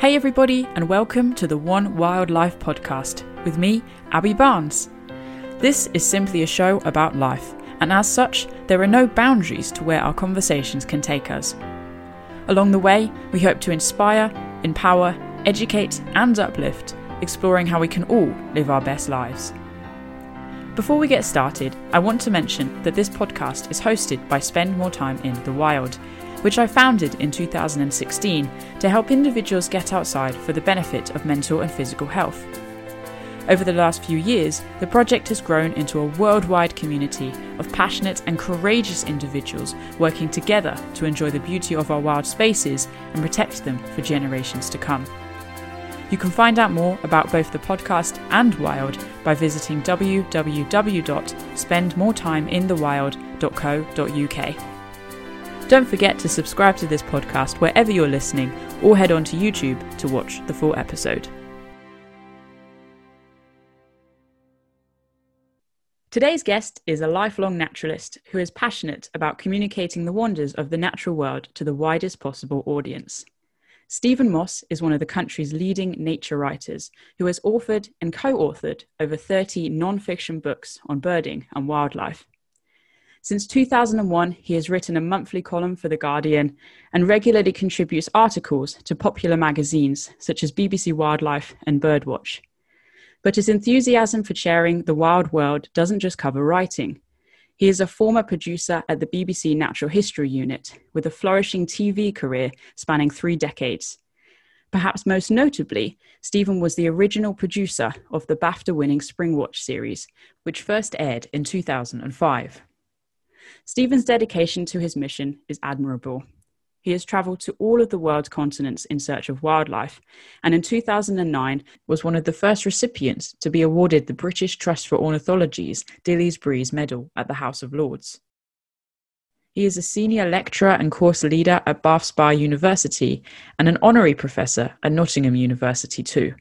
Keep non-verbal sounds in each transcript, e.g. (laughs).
Hey, everybody, and welcome to the One Wildlife podcast with me, Abby Barnes. This is simply a show about life, and as such, there are no boundaries to where our conversations can take us. Along the way, we hope to inspire, empower, educate, and uplift, exploring how we can all live our best lives. Before we get started, I want to mention that this podcast is hosted by Spend More Time in the Wild, which I founded in 2016 to help individuals get outside for the benefit of mental and physical health. Over the last few years, the project has grown into a worldwide community of passionate and courageous individuals working together to enjoy the beauty of our wild spaces and protect them for generations to come. You can find out more about both the podcast and Wild by visiting www.spendmoretimeinthewild.co.uk. Don't forget to subscribe to this podcast wherever you're listening or head on to YouTube to watch the full episode. Today's guest is a lifelong naturalist who is passionate about communicating the wonders of the natural world to the widest possible audience. Stephen Moss is one of the country's leading nature writers who has authored and co authored over 30 non fiction books on birding and wildlife. Since 2001, he has written a monthly column for The Guardian and regularly contributes articles to popular magazines such as BBC Wildlife and Birdwatch. But his enthusiasm for sharing the wild world doesn't just cover writing. He is a former producer at the BBC Natural History Unit, with a flourishing TV career spanning three decades. Perhaps most notably, Stephen was the original producer of the BAFTA winning Springwatch series, which first aired in 2005. Stephen's dedication to his mission is admirable. He has travelled to all of the world's continents in search of wildlife, and in 2009 was one of the first recipients to be awarded the British Trust for Ornithology's Dilys Breeze Medal at the House of Lords. He is a senior lecturer and course leader at Bath Spa University and an honorary professor at Nottingham University too.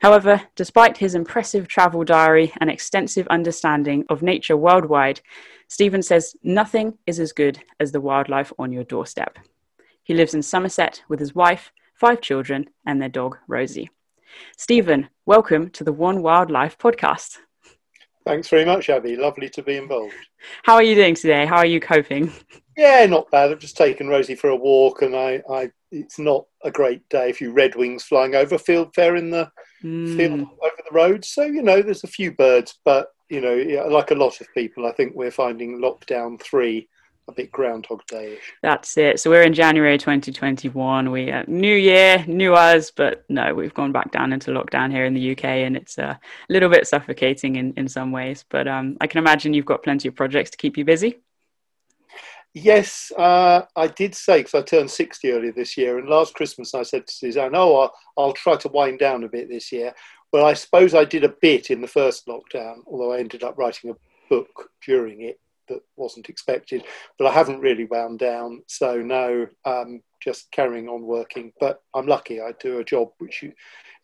However, despite his impressive travel diary and extensive understanding of nature worldwide, Stephen says nothing is as good as the wildlife on your doorstep. He lives in Somerset with his wife, five children, and their dog, Rosie. Stephen, welcome to the One Wildlife podcast. Thanks very much, Abby. Lovely to be involved. How are you doing today? How are you coping? Yeah, not bad. I've just taken Rosie for a walk, and I, I it's not a great day. A few redwings flying over fieldfare in the mm. field over the road. So you know, there's a few birds, but you know, like a lot of people, I think we're finding lockdown three a bit Groundhog Day. That's it. So we're in January 2021. We uh, new year, new us, but no, we've gone back down into lockdown here in the UK, and it's a little bit suffocating in in some ways. But um, I can imagine you've got plenty of projects to keep you busy. Yes, uh, I did say because I turned 60 earlier this year, and last Christmas I said to Suzanne, "Oh, I'll, I'll try to wind down a bit this year." Well, I suppose I did a bit in the first lockdown, although I ended up writing a book during it that wasn't expected. But I haven't really wound down, so no, um, just carrying on working. But I'm lucky; I do a job which, you,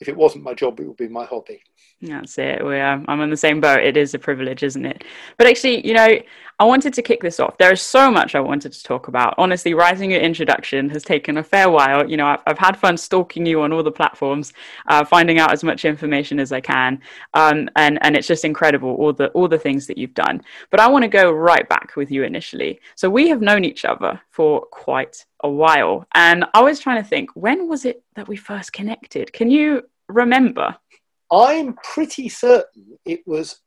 if it wasn't my job, it would be my hobby. That's it. We, um, I'm on the same boat. It is a privilege, isn't it? But actually, you know, I wanted to kick this off. There is so much I wanted to talk about. Honestly, writing your introduction has taken a fair while. You know, I've, I've had fun stalking you on all the platforms, uh, finding out as much information as I can, um, and and it's just incredible all the all the things that you've done. But I want to go right back with you initially. So we have known each other for quite a while, and I was trying to think when was it that we first connected? Can you remember? I'm pretty certain it was.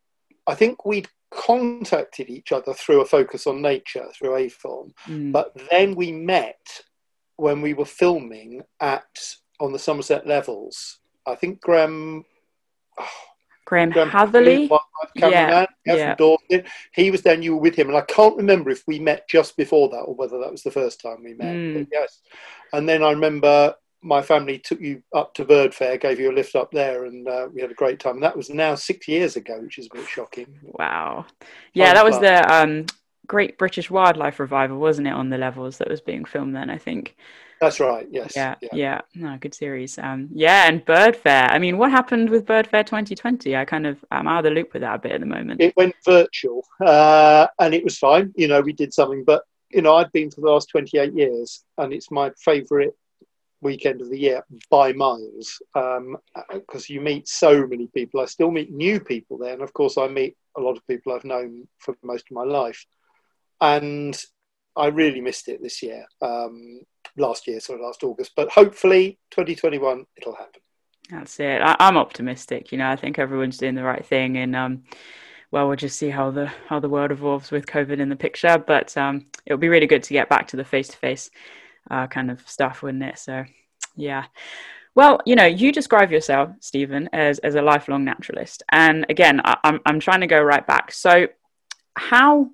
I think we'd contacted each other through a focus on nature through AFON, mm. but then we met when we were filming at on the Somerset levels. I think Graham. Oh, Graham, Graham Hatherley, yeah, yeah. He was then. You were with him, and I can't remember if we met just before that or whether that was the first time we met. Mm. yes, and then I remember my family took you up to Bird Fair, gave you a lift up there, and uh, we had a great time. And that was now six years ago, which is a bit shocking. Wow. Yeah, that was the um, Great British Wildlife Revival, wasn't it, on the levels that was being filmed then, I think. That's right, yes. Yeah, yeah. yeah. No, good series. Um, yeah, and Bird Fair. I mean, what happened with Bird Fair 2020? I kind of, I'm out of the loop with that a bit at the moment. It went virtual, uh, and it was fine. You know, we did something, but, you know, I'd been for the last 28 years, and it's my favourite weekend of the year by miles Um because um, you meet so many people. I still meet new people there, and of course, I meet a lot of people I've known for most of my life. And I really missed it this year, um, last year, sorry, last August. But hopefully, 2021, it'll happen. That's it. I, am optimistic. You know, I think everyone's doing the right thing, and um, well, we'll just see how the how the world evolves with COVID in the picture. But um, it'll be really good to get back to the face to face kind of stuff, wouldn't it? So, yeah. Well, you know, you describe yourself, Stephen, as as a lifelong naturalist, and again, I, I'm I'm trying to go right back. So, how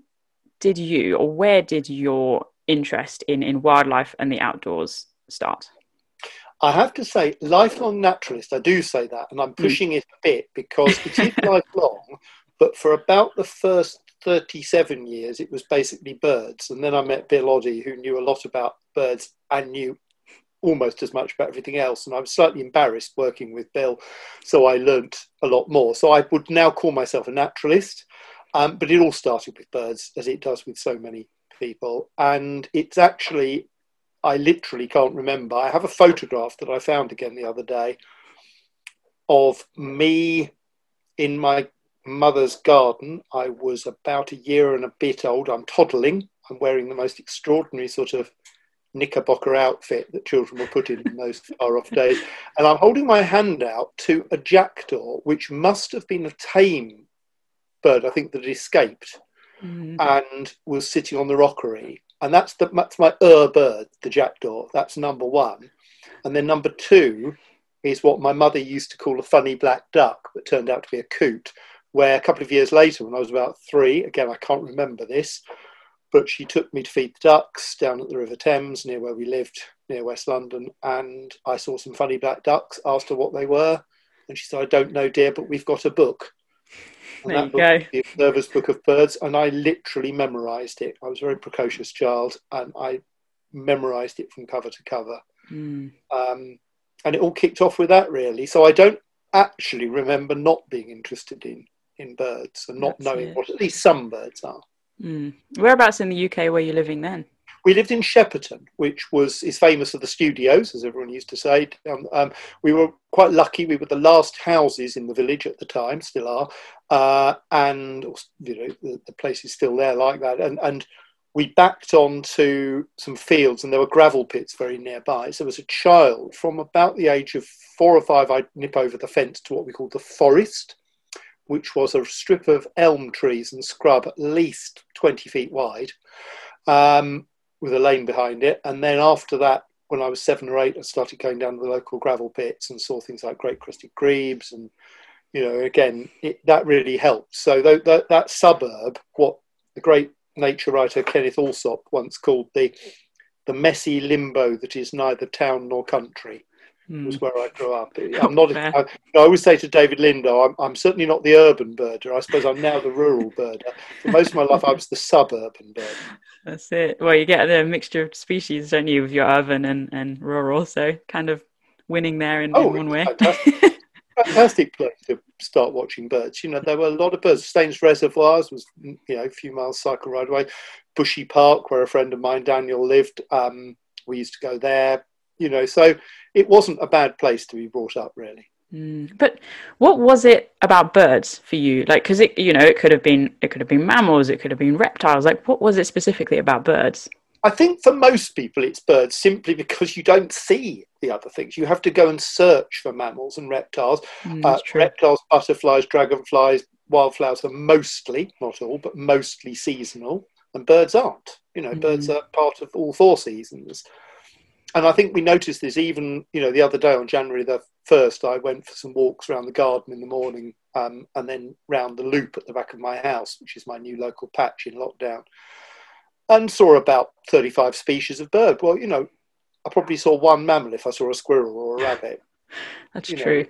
did you, or where did your interest in in wildlife and the outdoors start? I have to say, lifelong naturalist. I do say that, and I'm hmm. pushing mm. it a bit because it is (laughs) lifelong. But for about the first 37 years, it was basically birds. And then I met Bill Oddie, who knew a lot about birds and knew almost as much about everything else. And I was slightly embarrassed working with Bill, so I learnt a lot more. So I would now call myself a naturalist, um, but it all started with birds, as it does with so many people. And it's actually, I literally can't remember. I have a photograph that I found again the other day of me in my mother's garden. I was about a year and a bit old. I'm toddling. I'm wearing the most extraordinary sort of knickerbocker outfit that children will put in in those (laughs) far off days. And I'm holding my hand out to a jackdaw, which must have been a tame bird, I think, that escaped mm. and was sitting on the rockery. And that's, the, that's my Ur bird, the jackdaw. That's number one. And then number two is what my mother used to call a funny black duck, but turned out to be a coot, where a couple of years later, when I was about three, again, I can't remember this, but she took me to feed the ducks down at the River Thames near where we lived, near West London. And I saw some funny black ducks, asked her what they were. And she said, I don't know, dear, but we've got a book. And there that book, the Observer's Book of Birds, and I literally memorised it. I was a very precocious child, and I memorised it from cover to cover. Mm. Um, and it all kicked off with that, really. So I don't actually remember not being interested in in birds and not That's knowing it. what at least some birds are. Mm. Whereabouts in the UK were you living then? We lived in Shepperton, which was is famous for the studios, as everyone used to say. Um, um, we were quite lucky; we were the last houses in the village at the time, still are, uh, and you know the, the, place is still there like that. And and we backed onto some fields, and there were gravel pits very nearby. So, as a child, from about the age of four or five, I'd nip over the fence to what we called the forest, which was a strip of elm trees and scrub at least 20 feet wide um, with a lane behind it. And then after that, when I was seven or eight, I started going down to the local gravel pits and saw things like great crested grebes. And, you know, again, it, that really helped. So that, that, that suburb, what the great nature writer Kenneth Allsop once called the, the messy limbo that is neither town nor country mm. was where I grew up. (laughs) I'm not. I, I, always say to David Lindo, I'm, I'm, certainly not the urban birder. I suppose I'm now the rural (laughs) birder. For most of my life, I was the suburban birder. That's it. Well, you get the mixture of species, don't you, with your urban and, and rural? So kind of winning there in, oh, in one way. Fantastic. (laughs) fantastic place to start watching birds. You know, there were a lot of birds. Staines Reservoirs was, you know, a few miles cycle ride away. Bushy Park, where a friend of mine, Daniel, lived. Um, we used to go there you know, so it wasn't a bad place to be brought up, really. Mm. But what was it about birds for you? Like, because it, you know, it could have been, it could have been mammals, it could have been reptiles. Like, what was it specifically about birds? I think for most people, it's birds simply because you don't see the other things. You have to go and search for mammals and reptiles. Mm, uh, reptiles, butterflies, dragonflies, wildflowers are mostly, not all, but mostly seasonal, and birds aren't. You know, mm. birds are part of all four seasons and I think we noticed this even, you know, the other day on January the first, I went for some walks around the garden in the morning, um, and then round the loop at the back of my house, which is my new local patch in lockdown, and saw about thirty-five species of bird. Well, you know, I probably saw one mammal if I saw a squirrel or a rabbit. That's true.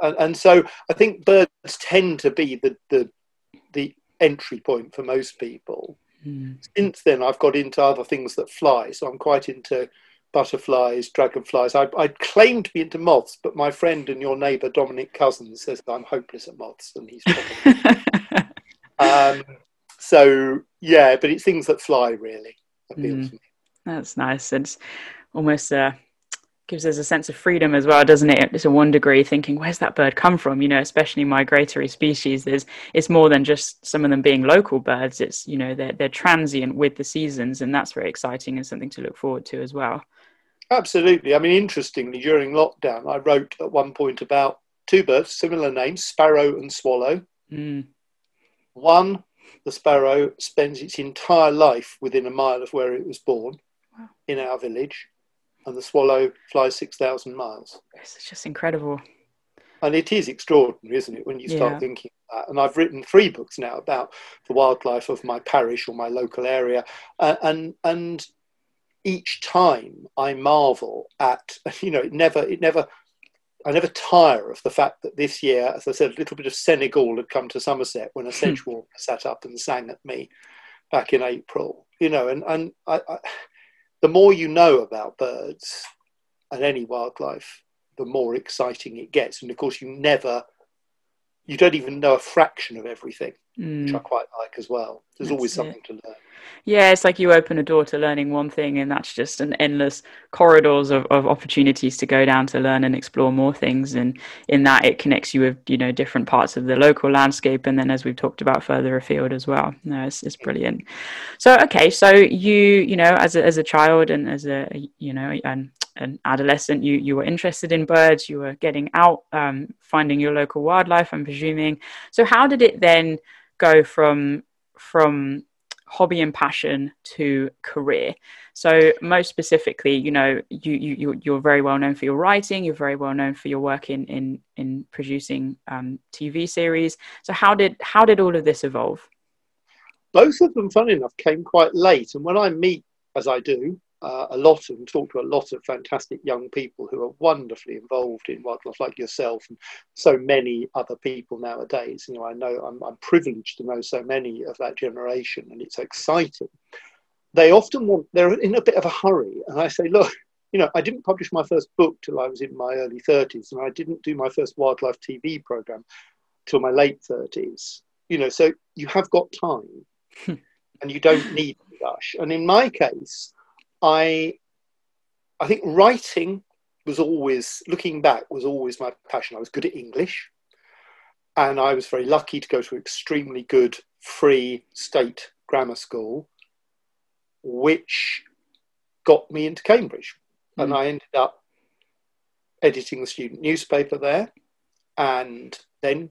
And, and, so I think birds tend to be the the the entry point for most people. Mm. Since then, I've got into other things that fly, so I'm quite into butterflies, dragonflies. I, I claim to be into moths, but my friend and your neighbour Dominic Couzens says I'm hopeless at moths, and he's probably. (laughs) um, so yeah, but it's things that fly really appeal mm, to me. That's nice. It's almost uh, gives us a sense of freedom as well, doesn't it? To one degree, thinking where's that bird come from? You know, especially migratory species. There's it's more than just some of them being local birds. It's you know they're they're transient with the seasons, and that's very exciting and something to look forward to as well. Absolutely. I mean, interestingly, during lockdown, I wrote at one point about two birds, similar names, sparrow and swallow. Mm. One, the sparrow spends its entire life within a mile of where it was born wow. in our village and the swallow flies 6,000 miles. It's just incredible. And it is extraordinary, isn't it, when you start yeah. thinking that? And I've written three books now about the wildlife of my parish or my local area. Uh, and, and each time I marvel at, (laughs) you know, it never, it never, I never tire of the fact that this year, as I said, a little bit of Senegal had come to Somerset when a hmm. sedge sat up and sang at me back in April, you know, and, and I, I the more you know about birds and any wildlife, the more exciting it gets. And of course, you never, you don't even know a fraction of everything, mm. which I quite like as well. There's that's always something it. to learn. Yeah, it's like you open a door to learning one thing, and that's just an endless corridors of, of opportunities to go down to learn and explore more things. And in that, it connects you with you know different parts of the local landscape, and then as we've talked about further afield as well. No, it's, it's brilliant. So okay, so you you know as a, as a child and as a you know an, an adolescent, you you were interested in birds, you were getting out, um, finding your local wildlife. I'm presuming. So how did it then go from from hobby and passion to career. So most specifically, you know, you you you're very well known for your writing. You're very well known for your work in in in producing um, TV series. So how did how did all of this evolve? Both of them, funny enough, came quite late. And when I meet, as I do, uh, a lot and talk to a lot of fantastic young people who are wonderfully involved in wildlife, like yourself and so many other people nowadays. You know, I know I'm, I'm privileged to know so many of that generation, and it's exciting. They often want they're in a bit of a hurry, and I say, look. You know, I didn't publish my first book till I was in my early 30s, and I didn't do my first wildlife TV program till my late 30s. You know, so you have got time, and you don't need to rush. And in my case, I I think writing was always looking back was always my passion. I was good at English, and I was very lucky to go to an extremely good free state grammar school, which got me into Cambridge, mm. and I ended up editing the student newspaper there, and then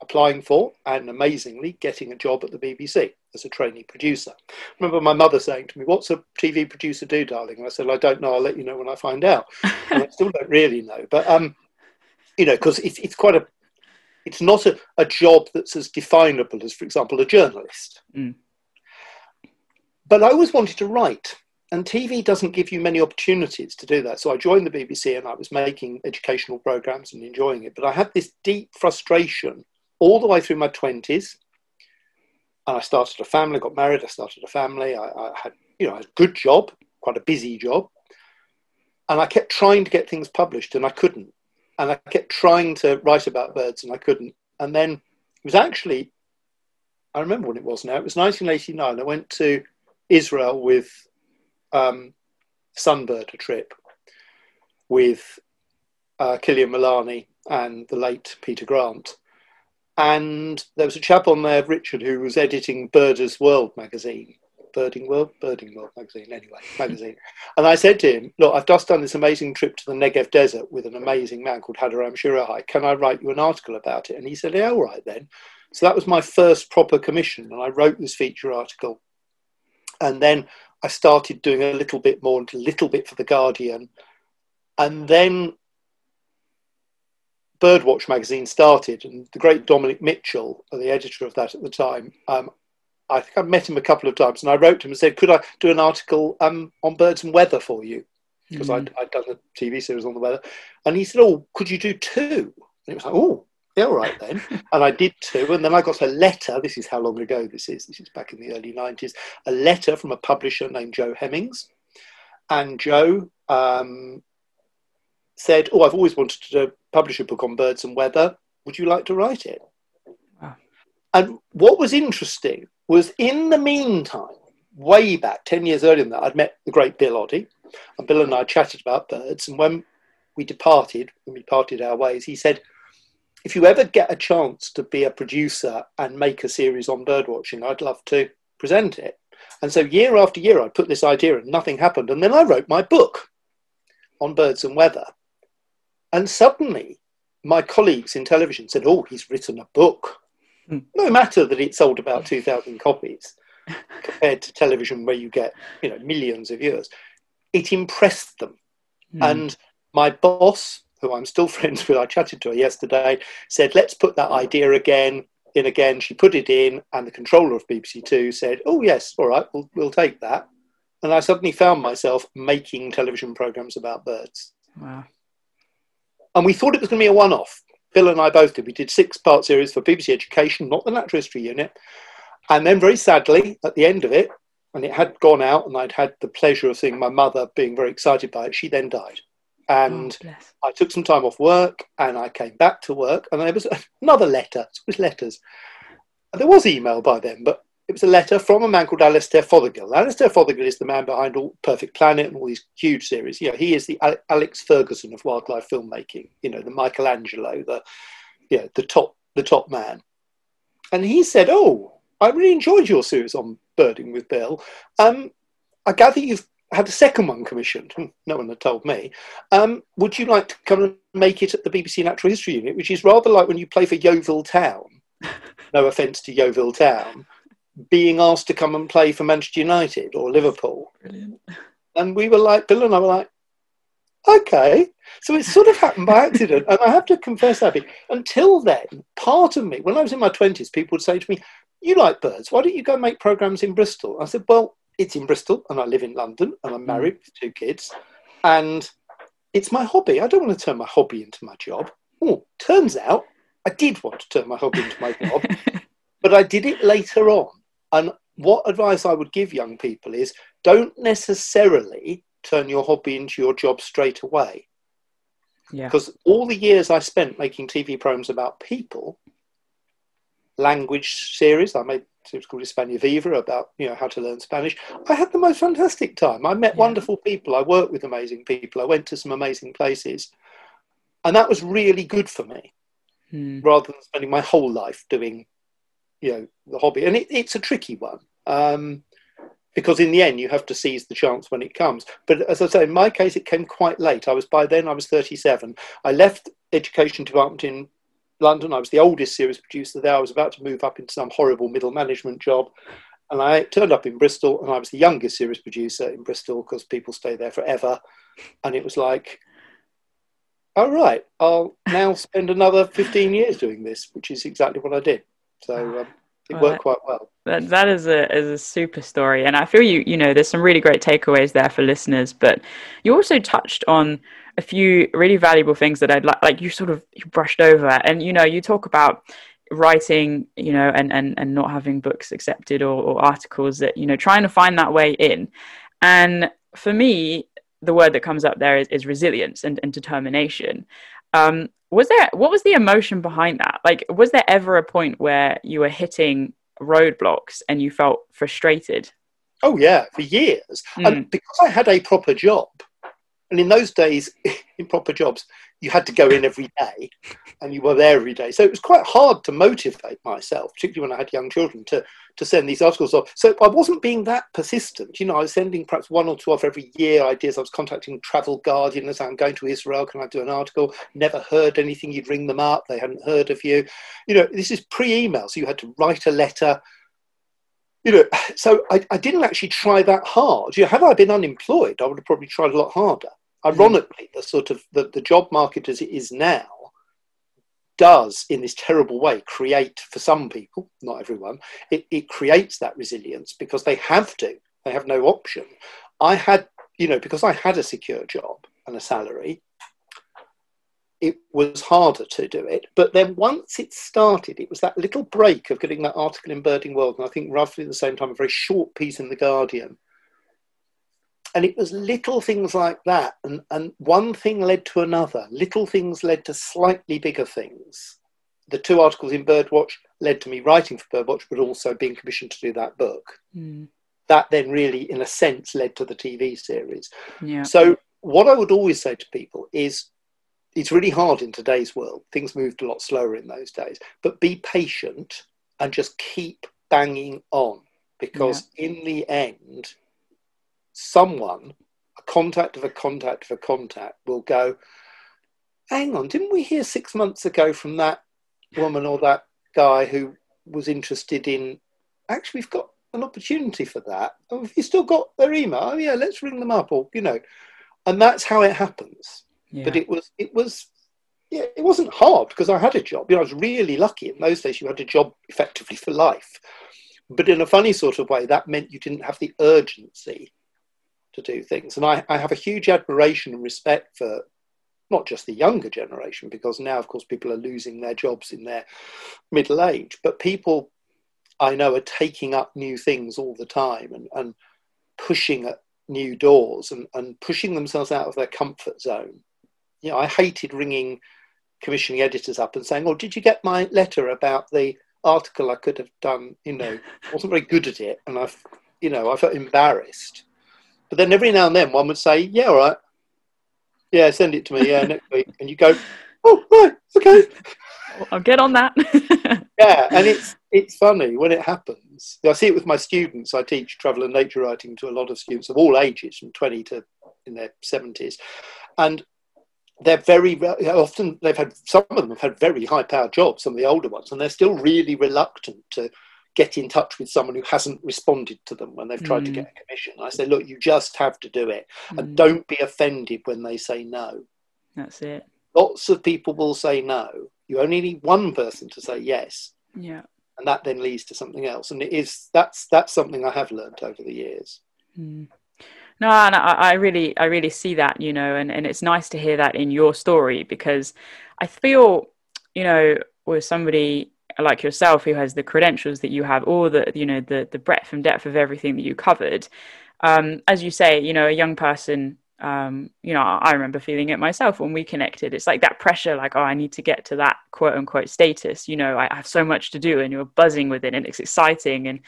applying for and amazingly getting a job at the BBC as a trainee producer. I remember my mother saying to me, What's a TV producer do, darling? And I said, I don't know, I'll let you know when I find out. (laughs) and I still don't really know. But, um, you know, because it's, it's quite a, it's not a, a job that's as definable as, for example, a journalist. Mm. But I always wanted to write. And TV doesn't give you many opportunities to do that. So I joined the BBC and I was making educational programs and enjoying it. But I had this deep frustration all the way through my 20s. And I started a family, got married, I started a family. I, I had, you know, a good job, quite a busy job. And I kept trying to get things published and I couldn't. And I kept trying to write about birds and I couldn't. And then it was actually, I remember when it was now, it was 1989. I went to Israel with um, Sunbird, a trip with uh, Killian Mullarney and the late Peter Grant. And there was a chap on there, Richard, who was editing Birders World magazine. Birding World, Birding World magazine, anyway, (laughs) magazine. and I said to him, Look, I've just done this amazing trip to the Negev desert with an amazing man called Hadoram Shirihai. Can I write you an article about it? And he said, Yeah, all right then. So that was my first proper commission. And I wrote this feature article. And then I started doing a little bit more and a little bit for The Guardian. And then Birdwatch magazine started, and the great Dominic Mitchell, the editor of that at the time, um, I think I met him a couple of times, and I wrote to him and said, "Could I do an article um, on birds and weather for you?" Because mm. i had done a TV series on the weather, and he said, "Oh, could you do two? And it was like, "Oh, yeah, all right then." (laughs) and I did two, and then I got a letter. This is how long ago this is. This is back in the early '90s. A letter from a publisher named Jo Hemmings, and Jo um, said, "Oh, I've always wanted to publish a book on birds and weather. Would you like to write it?" Wow. And what was interesting was, in the meantime, way back ten years earlier than that, I'd met the great Bill Oddie, and Bill and I chatted about birds. And when we departed, when we parted our ways, he said, if you ever get a chance to be a producer and make a series on birdwatching, I'd love to present it. And so year after year, I'd put this idea and nothing happened. And then I wrote my book on birds and weather. And suddenly, my colleagues in television said, Oh, he's written a book. Mm. No matter that it sold about 2,000 copies (laughs) compared to television where you get you know millions of viewers, it impressed them. Mm. And my boss, who I'm still (laughs) friends with, I chatted to her yesterday, said, Let's put that idea again in again. She put it in, and the controller of BBC Two said, Oh, yes, all right, we'll, we'll take that. And I suddenly found myself making television programs about birds. Wow. And we thought it was going to be a one off. Bill and I both did. We did six part series for BBC Education, not the Natural History Unit. And then, very sadly, at the end of it, and it had gone out, and I'd had the pleasure of seeing my mother being very excited by it, she then died. And oh, I took some time off work and I came back to work, and there was (laughs) another letter. It was letters. There was email by then, but it was a letter from a man called Alastair Fothergill. Alastair Fothergill is the man behind all Perfect Planet and all these huge series. You know, he is the Alex Ferguson of wildlife filmmaking. You know, the Michelangelo, the you know, the top the top man. And he said, "Oh, I really enjoyed your series on birding with Bill. Um, I gather you've had a second one commissioned. (laughs) No one had told me. Um, would you like to come and make it at the BBC Natural History Unit, which is rather like when you play for Yeovil Town? (laughs) no offence to Yeovil Town." Being asked to come and play for Manchester United or Liverpool. Brilliant. And we were like, Bill and I were like, okay. So it sort of happened by accident. and I have to confess, Abby, until then, part of me, when I was in my 20s, people would say to me, You like birds, why don't you go make programs in Bristol? I said, Well, it's in Bristol and I live in London and I'm mm. married with two kids. And it's my hobby. I don't want to turn my hobby into my job. Oh, turns out I did want to turn my hobby into my job, (laughs) but I did it later on. And what advice I would give young people is don't necessarily turn your hobby into your job straight away. Yeah. Because all the years I spent making TV programs about people, language series, I made it was called Hispania Viva about you know how to learn Spanish. I had the most fantastic time. I met yeah. wonderful people. I worked with amazing people. I went to some amazing places, and that was really good for me. Hmm. Rather than spending my whole life doing you know the hobby, and it, it's a tricky one um, because in the end you have to seize the chance when it comes. But as I say, in my case, it came quite late. I was by then I was 37. I left education department in London. I was the oldest series producer there. I was about to move up into some horrible middle management job. And I turned up in Bristol, and I was the youngest series producer in Bristol because people stay there forever. And it was like, all right, I'll now spend another 15 years doing this, which is exactly what I did. So um, it well, worked quite well. That, that is a is a super story, and I feel you you know there's some really great takeaways there for listeners. But you also touched on a few really valuable things that I'd like like you sort of you brushed over, and you know you talk about writing you know and and, and not having books accepted or, or articles that you know trying to find that way in and for me the word that comes up there is, is resilience and, and determination um, was there what was the emotion behind that? Like was there ever a point where you were hitting roadblocks and you felt frustrated? Oh yeah for years. Mm. and because i had a proper job and in those days (laughs) in proper jobs you had to go in every day and you were there every day so it was quite hard to motivate myself particularly when i had young children to to send these articles off. So I wasn't being that persistent. You know, I was sending perhaps one or two off every year ideas. I was contacting Travel Guardian saying, I'm going to Israel. Can I do an article? Never heard anything. You'd ring them up. They hadn't heard of you. You know, this is pre email. So you had to write a letter. You know, (sighs) so I, I didn't actually try that hard. You know, had I been unemployed, I would have probably tried a lot harder. Ironically, the sort of the, the job market as it is now does, in this terrible way, create for some people, not everyone, it, it creates that resilience because they have to. They have no option. I had, you know, because I had a secure job and a salary, it was harder to do it. But then once it started, it was that little break of getting that article in Birding World, and I think roughly at the same time, a very short piece in The Guardian, and it was little things like that and, and one thing led to another little things led to slightly bigger things the two articles in birdwatch led to me writing for birdwatch but also being commissioned to do that book mm. that then really, in a sense, led to the TV series. Yeah. So, what I would always say to people is it's really hard in today's world. Things moved a lot slower in those days, but be patient and just keep banging on because yeah. in the end, someone, a contact of a contact of a contact, will go, Hang on, didn't we hear six months ago from that woman or that guy who was interested in actually, we've got an opportunity for that. Oh, have you still got their email? Oh, yeah, let's ring them up, or you know, and that's how it happens. Yeah. But it was, it was, yeah, it wasn't hard because I had a job. You know, I was really lucky in those days. You had a job effectively for life, but in a funny sort of way, that meant you didn't have the urgency to do things. And I, I have a huge admiration and respect for not just the younger generation, because now, of course, people are losing their jobs in their middle age, but people I know are taking up new things all the time and, and pushing at new doors and, and pushing themselves out of their comfort zone. You know, I hated ringing commissioning editors up and saying, "Oh, did you get my letter about the article I could have done?" You know, wasn't very good at it, and I've, you know, I felt embarrassed. But then every now and then, one would say, "Yeah, all right, yeah, send it to me, yeah, next week," and you go, "Oh, right, okay." I'll get on that. (laughs) yeah, and it's it's funny when it happens. I see it with my students. I teach travel and nature writing to a lot of students of all ages, from 20 to in their 70s. And they're very often, they've had, some of them have had very high power jobs, some of the older ones, and they're still really reluctant to get in touch with someone who hasn't responded to them when they've tried mm. to get a commission. I say, look, you just have to do it. Mm. And don't be offended when they say no. That's it. Lots of people will say no. You only need one person to say yes. Yeah and that then leads to something else. And it is that's that's something I have learned over the years. Mm. No, and I, I really I really see that, you know, and, and it's nice to hear that in your story because I feel, you know, with somebody like yourself who has the credentials that you have, all the you know the the breadth and depth of everything that you covered. Um, as you say, you know, a young person um, you know, I remember feeling it myself when we connected. It's like that pressure, like, oh, I need to get to that quote unquote status. You know, I have so much to do and you're buzzing with it and it's exciting and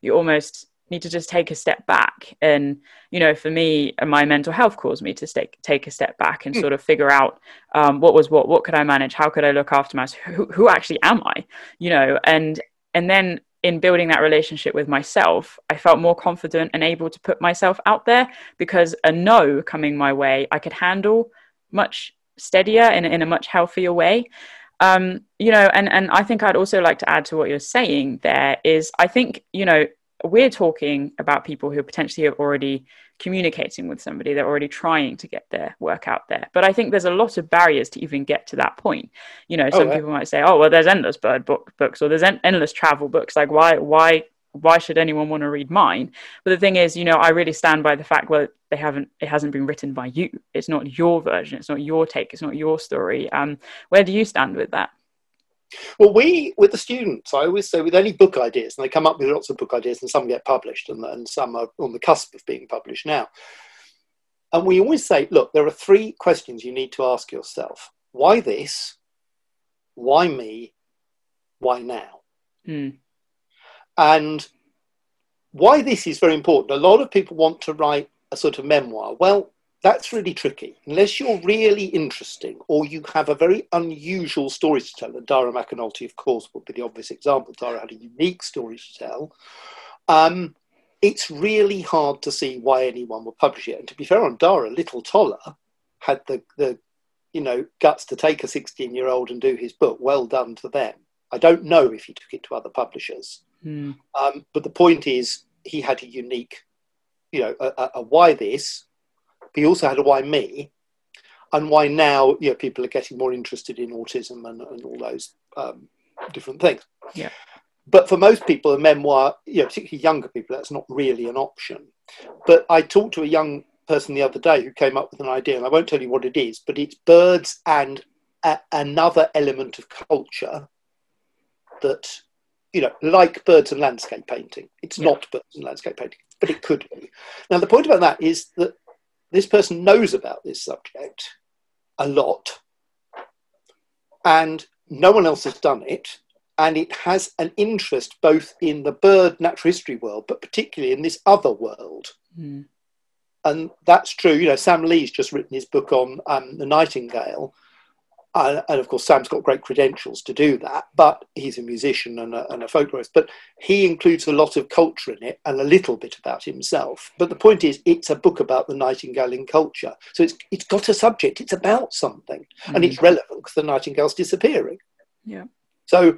you're almost need to just take a step back. And, you know, for me, my mental health caused me to take, take a step back and mm. sort of figure out um, what was what, what could I manage? How could I look after myself? Who, who actually am I? You know, and, and then in building that relationship with myself, I felt more confident and able to put myself out there because a no coming my way, I could handle much steadier and in a much healthier way. Um, you know, and, and I think I'd also like to add to what you're saying there is I think, you know, we're talking about people who potentially are already communicating with somebody they're already trying to get their work out there. But i think there's a lot of barriers to even get to that point. You know some oh, people might say oh well there's endless bird book books or there's en- endless travel books. Like why why why should anyone want to read mine? But the thing is you know i really stand by the fact well they haven't it hasn't been written by you. It's not your version. It's not your take. It's not your story. Um where do you stand with that well, we, with the students, I always say with any book ideas, and they come up with lots of book ideas, and some get published, and, and some are on the cusp of being published now. And we always say, look, there are three questions you need to ask yourself why this? Why me? Why now? Mm. And why this is very important. A lot of people want to write a sort of memoir. Well, that's really tricky. Unless you're really interesting or you have a very unusual story to tell, and Dara McAnulty, of course, would be the obvious example. Dara had a unique story to tell. Um, it's really hard to see why anyone would publish it. And to be fair on Dara, Little Toller had the, the you know, guts to take a 16 year old and do his book. Well done to them. I don't know if he took it to other publishers. Mm. Um, but the point is, he had a unique, you know, a, a, a why this, but he also had a why me, and why now you know, people are getting more interested in autism and, and all those um, different things. Yeah. But for most people, a memoir, you know, particularly younger people, that's not really an option. But I talked to a young person the other day who came up with an idea, and I won't tell you what it is, but it's birds and a, another element of culture that, you know, like birds and landscape painting. It's yeah. not birds and landscape painting, but it could be. Now, the point about that is that this person knows about this subject a lot and no one else has done it and it has an interest both in the bird natural history world, but particularly in this other world. Mm. And that's true. You know, Sam Lee's just written his book on um, the nightingale, uh, and of course, Sam's got great credentials to do that, but he's a musician and a, and a folklorist. But he includes a lot of culture in it and a little bit about himself. But the point is, it's a book about the nightingale in culture. So it's, it's got a subject, it's about something, mm-hmm. and it's mm. relevant because the nightingale's disappearing. Yeah. So,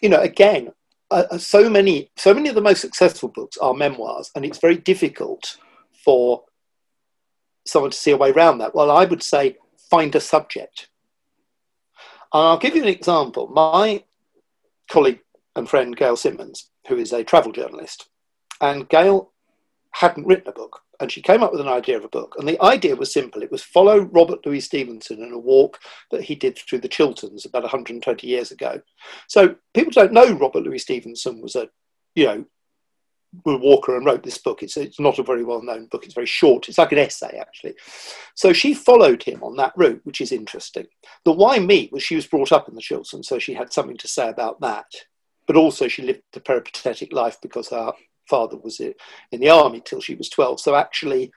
you know, again, uh, so many so many of the most successful books are memoirs, and it's very difficult for someone to see a way around that. Well, I would say find a subject I'll give you an example. My colleague and friend Gail Simmons, who is a travel journalist, and Gail hadn't written a book, and she came up with an idea of a book. And the idea was simple it was follow Robert Louis Stevenson in a walk that he did through the Chilterns about 120 years ago. So people don't know Robert Louis Stevenson was a you know Will Walker and wrote this book. It's, it's not a very well known book. It's very short. It's like an essay, actually. So she followed him on that route, which is interesting. The why me was she was brought up in the Chilterns, so she had something to say about that. But also, she lived a peripatetic life because her father was in the army till she was 12. So actually,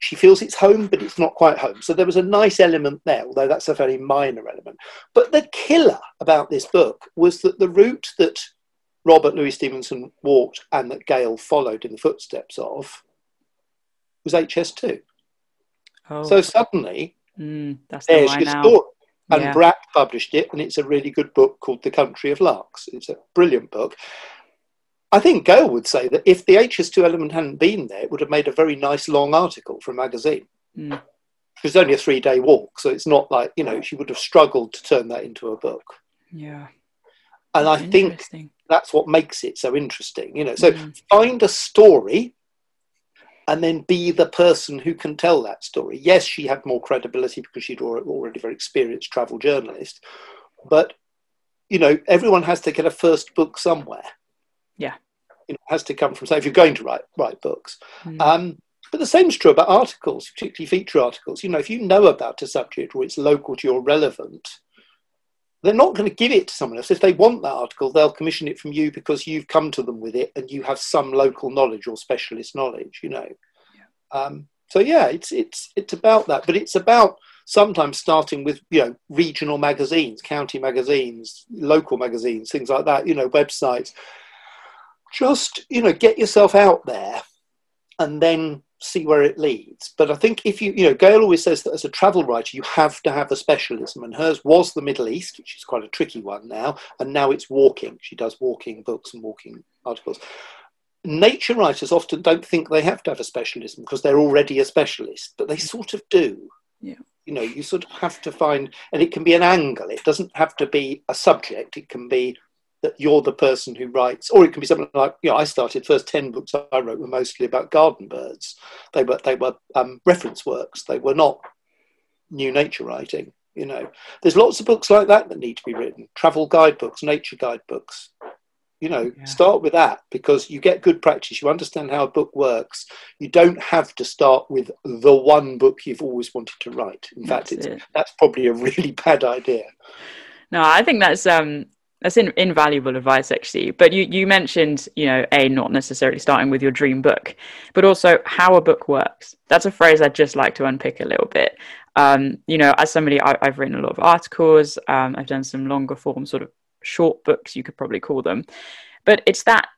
she feels it's home, but it's not quite home. So there was a nice element there, although that's a very minor element. But the killer about this book was that the route that Robert Louis Stevenson walked and that Gail followed in the footsteps of was HS2. Oh. So suddenly, mm, that's the there's your now. story. And yeah. Bradt published it, and it's a really good book called The Country of Larks. It's a brilliant book. I think Gail would say that if the HS2 element hadn't been there, it would have made a very nice long article for a magazine. Mm. It was only a three day walk, so it's not like, you know, she would have struggled to turn that into a book. Yeah. And I think that's what makes it so interesting you know. So mm. find a story and then be the person who can tell that story. Yes she had more credibility because she'd already very experienced travel journalist but you know everyone has to get a first book somewhere. Yeah. It has to come from so if you're going to write write books. Mm. um, but the same is true about articles particularly feature articles. You know if you know about a subject or it's local to your relevant they're not going to give it to someone else. If they want that article, they'll commission it from you because you've come to them with it and you have some local knowledge or specialist knowledge, you know. Yeah. Um, so yeah, it's it's it's about that, but it's about sometimes starting with you know regional magazines, county magazines, local magazines, things like that. You know, websites. Just you know, get yourself out there, and then see where it leads. But I think if you, you know, Gail always says that as a travel writer, you have to have a specialism, and hers was the Middle East, which is quite a tricky one now, and now it's walking. She does walking books and walking articles. Nature writers often don't think they have to have a specialism because they're already a specialist, but they mm. sort of do. Yeah. You know, you sort of have to find, and it can be an angle. It doesn't have to be a subject. It can be that you're the person who writes, or it can be something like, you know, I started first ten books I wrote were mostly about garden birds. They were they were um, reference works. They were not new nature writing. You know, there's lots of books like that that need to be written. Travel guidebooks, nature guidebooks. You know, yeah. start with that because you get good practice. You understand how a book works. You don't have to start with the one book you've always wanted to write. In that's fact, it's, it. that's probably a really (laughs) bad idea. No, I think that's um, that's in, invaluable advice actually. But you you mentioned you know a not necessarily starting with your dream book but also how a book works. That's a phrase i'd just like to unpick a little bit. Um, you know as somebody I, have written a lot of articles um, i've done some longer form sort of short books you could probably call them. But it's that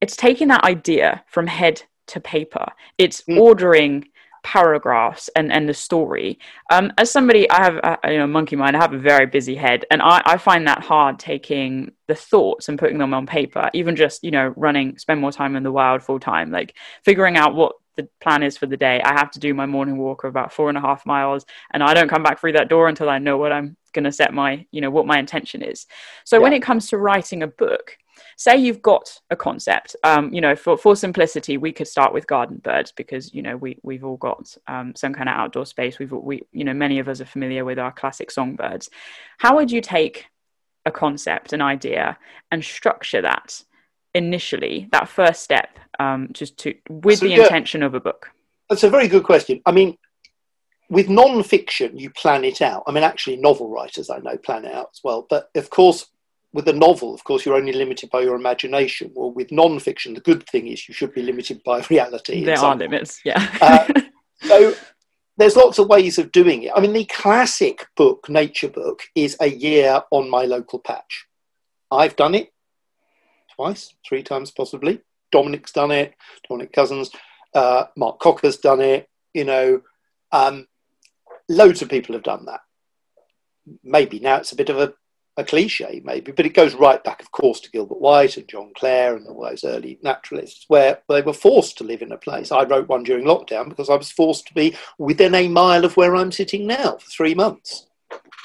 it's taking that idea from head to paper. It's mm. ordering paragraphs and and the story. Um as somebody i have a, you know monkey mind i have a very busy head and i i find that hard taking the thoughts and putting them on paper even just you know running spend more time in the wild full time like figuring out what the plan is for the day. I have to do my morning walk of about four and a half miles and i don't come back through that door until i know what i'm going to set my you know what my intention is. So yeah. when it comes to writing a book say you've got a concept um, you know for, for simplicity we could start with garden birds because you know we, we've all got um, some kind of outdoor space. We've we you know many of us are familiar with our classic songbirds. How would you take a concept an idea and structure that initially that first step um, just to with so, the yeah, intention of a book? That's a very good question. I mean with non-fiction you plan it out. I mean actually novel writers i know plan it out as well. But of course with a novel, of course, you're only limited by your imagination. Well, with non-fiction, the good thing is you should be limited by (laughs) reality. There are limits, yeah. uh, so there's lots of ways of doing it. I mean, the classic book, nature book, is a year on my local patch. I've done it twice, three times possibly. Dominic's done it. Dominic Couzens, uh, Mark Cocker's done it. You know, um, loads of people have done that. Maybe now it's a bit of a a cliche maybe, but it goes right back, of course, to Gilbert White and John Clare and all those early naturalists, where they were forced to live in a place. I wrote one during lockdown because I was forced to be within a mile of where I'm sitting now for three months,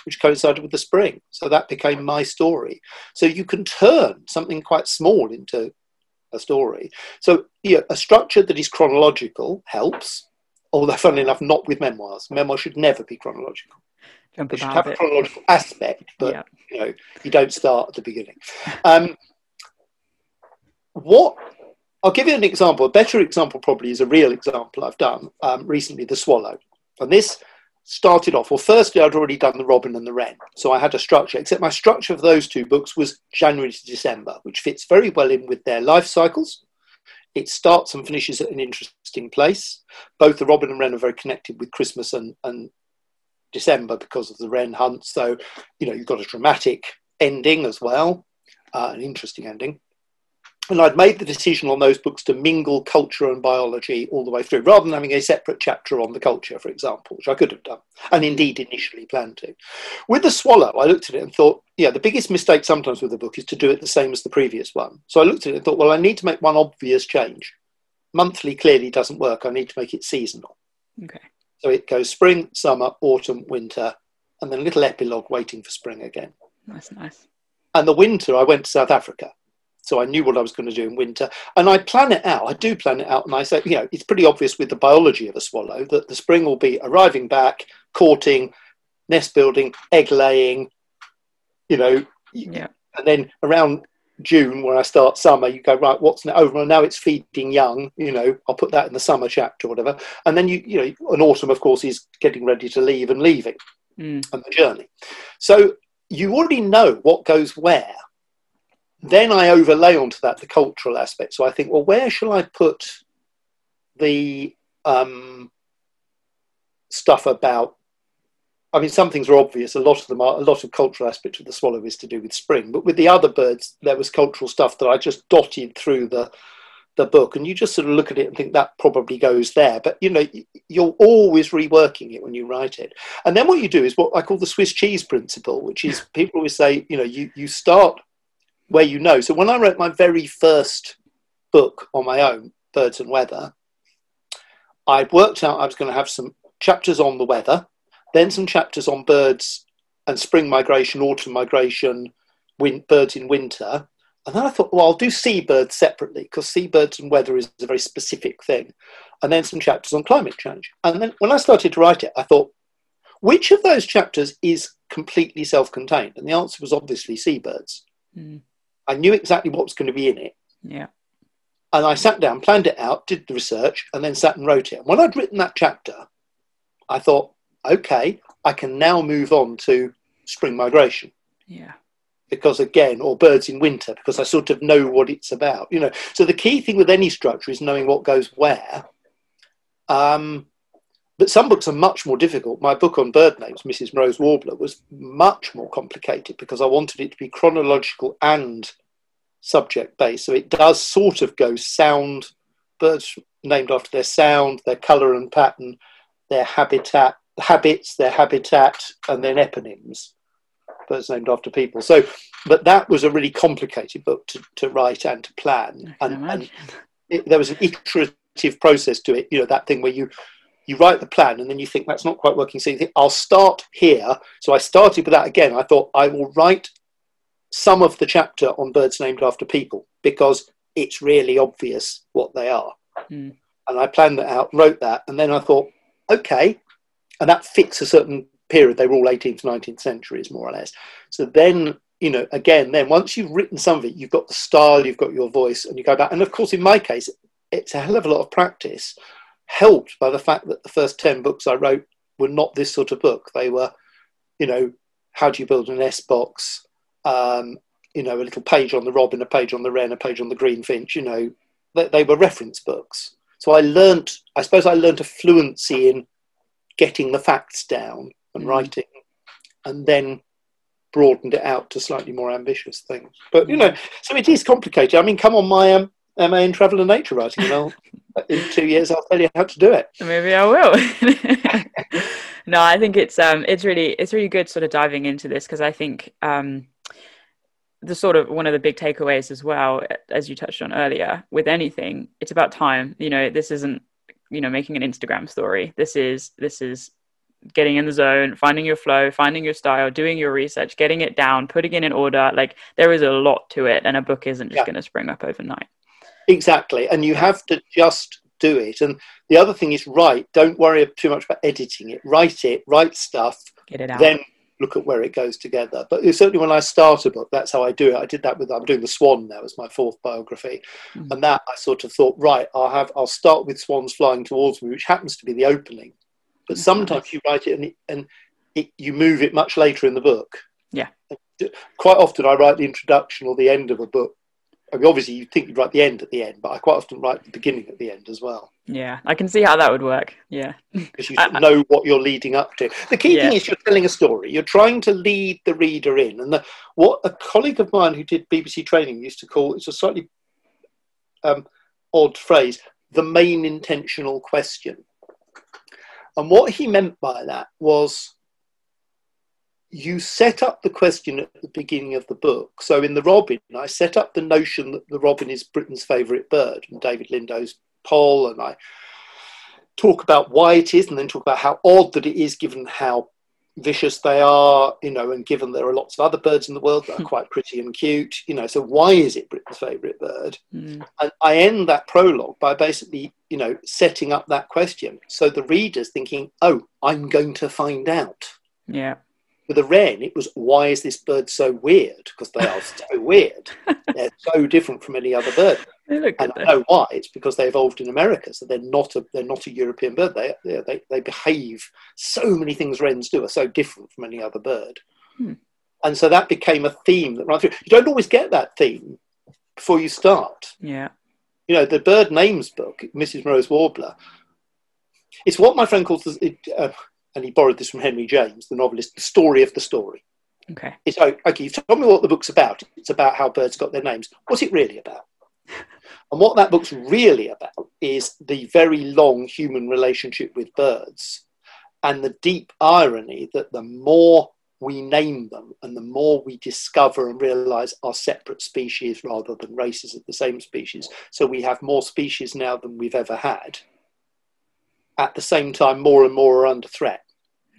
which coincided with the spring. So that became my story. So you can turn something quite small into a story. So yeah, a structure that is chronological helps, although, funnily enough, not with memoirs. Memoirs should never be chronological. Jump it should have a chronological aspect, but yeah. you know you don't start at the beginning. Um, what I'll give you an example. A better example probably is a real example I've done um, recently. The Swallow, and this started off. Well, firstly, I'd already done the Robin and the Wren, so I had a structure. Except my structure of those two books was January to December, which fits very well in with their life cycles. It starts and finishes at an interesting place. Both the Robin and Wren are very connected with Christmas and, and December because of the wren hunt. So, you know, you've got a dramatic ending as well, uh, an interesting ending. And I'd made the decision on those books to mingle culture and biology all the way through, rather than having a separate chapter on the culture, for example, which I could have done, and indeed initially planned to. With The Swallow, I looked at it and thought, yeah, the biggest mistake sometimes with a book is to do it the same as the previous one. So I looked at it and thought, well, I need to make one obvious change. Monthly clearly doesn't work. I need to make it seasonal. Okay. So it goes spring, summer, autumn, winter, and then a little epilogue waiting for spring again. That's nice. And the winter, I went to South Africa. So I knew what I was going to do in winter. And I plan it out. I do plan it out. And I say, you know, it's pretty obvious with the biology of a swallow that the spring will be arriving back, courting, nest building, egg laying, you know. Yeah. And then around June, when I start summer, you go right. What's now over? Now it's feeding young. You know, I'll put that in the summer chapter, or whatever. And then you, you know, an autumn, of course, is getting ready to leave and leaving, mm. and the journey. So you already know what goes where. Then I overlay onto that the cultural aspect. So I think, well, where shall I put the um, stuff about I mean, some things are obvious. A lot of them are, a lot of cultural aspects of the swallow is to do with spring. But with the other birds, there was cultural stuff that I just dotted through the, the book. And you just sort of look at it and think that probably goes there. But, you know, you're always reworking it when you write it. And then what you do is what I call the Swiss cheese principle, which is people always say, you know, you, you start where you know. So when I wrote my very first book on my own, Birds and Weather, I'd worked out I was going to have some chapters on the weather then some chapters on birds and spring migration, autumn migration, birds in winter. And then I thought, well, I'll do seabirds separately because seabirds and weather is a very specific thing. And then some chapters on climate change. And then when I started to write it, I thought, which of those chapters is completely self contained? And the answer was obviously seabirds. Mm. I knew exactly what was going to be in it. Yeah. And I sat down, planned it out, did the research, and then sat and wrote it. And when I'd written that chapter, I thought, okay, I can now move on to spring migration. Yeah. Because again, or birds in winter, because I sort of know what it's about. You know, so the key thing with any structure is knowing what goes where. Um, but some books are much more difficult. My book on bird names, Mrs. Moreau's Warbler, was much more complicated because I wanted it to be chronological and subject based. So it does sort of go sound, birds named after their sound, their colour and pattern, their habitat, habits, their habitat, and then eponyms, birds named after people. So, but that was a really complicated book to, to write and to plan. And, and it, there was an iterative process to it. You know, that thing where you you write the plan and then you think that's not quite working. So you think I'll start here. So I started with that again. I thought I will write some of the chapter on birds named after people because it's really obvious what they are. Mm. And I planned that out, wrote that, and then I thought, okay, and that fits a certain period. They were all 18th, 19th centuries, more or less. So then, you know, again, then once you've written some of it, you've got the style, you've got your voice, and you go back. And of course, in my case, it's a hell of a lot of practice, helped by the fact that the first 10 books I wrote were not this sort of book. They were, you know, how do you build an S box? Um, you know, a little page on the robin, a page on the wren, a page on the greenfinch. You know, they, they were reference books. So I learnt, I suppose I learnt a fluency in getting the facts down and mm. writing, and then broadened it out to slightly more ambitious things. But you know, so it is complicated. I mean, come on, my um, MA in travel and nature writing, and (laughs) I'll, in two years I'll tell you how to do it. Maybe I will. (laughs) no, I think it's um, it's really it's really good sort of diving into this because I think um, the sort of one of the big takeaways as well, as you touched on earlier, with anything, it's about time. You know, this isn't you know making an Instagram story. This is this is getting in the zone, finding your flow, finding your style, doing your research, getting it down, putting it in order. Like there is a lot to it, and a book isn't just yeah. going to spring up overnight. Exactly, and you have to just do it. And the other thing is write. Don't worry too much about editing it. Write it. Write stuff. Get it out. Then look at where it goes together. But certainly when I start a book, that's how I do it. I did that with I'm doing the Swan now as my fourth biography, mm. and that I sort of thought, right, I'll have I'll start with swans flying towards me, which happens to be the opening. But sometimes you write it and, it, and it, you move it much later in the book. Yeah. Quite often I write the introduction or the end of a book. I mean, obviously, you think you'd write the end at the end, but I quite often write the beginning at the end as well. Yeah, I can see how that would work. Yeah. Because you (laughs) know what you're leading up to. The key yeah. thing is you're telling a story. You're trying to lead the reader in. And the, what a colleague of mine who did BBC training used to call it's a slightly um, odd phrase the main intentional question. And what he meant by that was you set up the question at the beginning of the book. So in The Robin, I set up the notion that the robin is Britain's favourite bird, and David Lindo's poll, and I talk about why it is, and then talk about how odd that it is given how vicious they are, you know, and given there are lots of other birds in the world that are (laughs) quite pretty and cute, you know, so why is it Britain's favourite bird? Mm. And I end that prologue by basically, you know, setting up that question. So the reader's thinking, oh, I'm going to find out. Yeah. With a wren, it was, why is this bird so weird? Because they are so (laughs) weird. They're so different from any other bird. (laughs) and I know why. It's because they evolved in America, so they're not a they're not a European bird. They they they behave. So many things wrens do are so different from any other bird, hmm. and so that became a theme that ran through. You don't always get that theme before you start. Yeah, you know the bird names book, Mrs. Moreau's Warbler. It's what my friend calls the, uh, and he borrowed this from Henry James, the novelist, the story of the story. Okay. It's oh, okay. You've told me what the book's about. It's about how birds got their names. What's it really about? (laughs) And what that book's really about is the very long human relationship with birds and the deep irony that the more we name them and the more we discover and realize are separate species rather than races of the same species. So we have more species now than we've ever had. At the same time, more and more are under threat.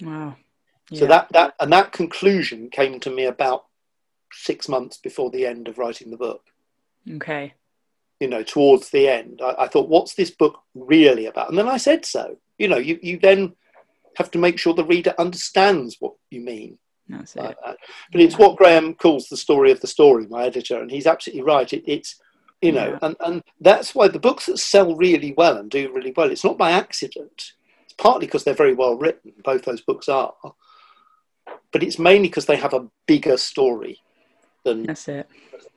Wow. Yeah. So that, that and that conclusion came to me about six months before the end of writing the book. Okay you know, towards the end, I, I, thought, what's this book really about? And then I said so. You know, you, you then have to make sure the reader understands what you mean. That's uh, it. Uh, but it's what Graham calls the story of the story, my editor, and he's absolutely right. It, it's, you know, yeah. and, and that's why the books that sell really well and do really well, it's not by accident. Partly because they're very well written, both those books are, but it's mainly because they have a bigger story than that's it.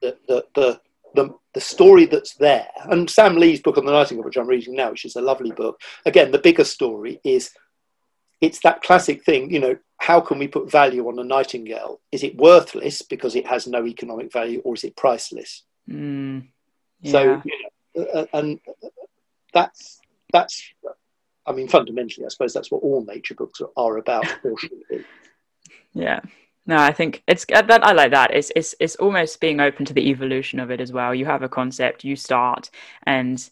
The, the, the, the, the story that's there, and Sam Lee's book on the Nightingale, which I'm reading now, which is a lovely book. Again, the bigger story is it's that classic thing, you know, how can we put value on a nightingale? Is it worthless because it has no economic value, or is it priceless? Mm, yeah. So, you know, and that's that's, I mean, fundamentally, I suppose that's what all nature books are about. Or should be. Yeah, no, I think it's uh, that I like that. It's it's it's almost being open to the evolution of it as well. You have a concept, you start, and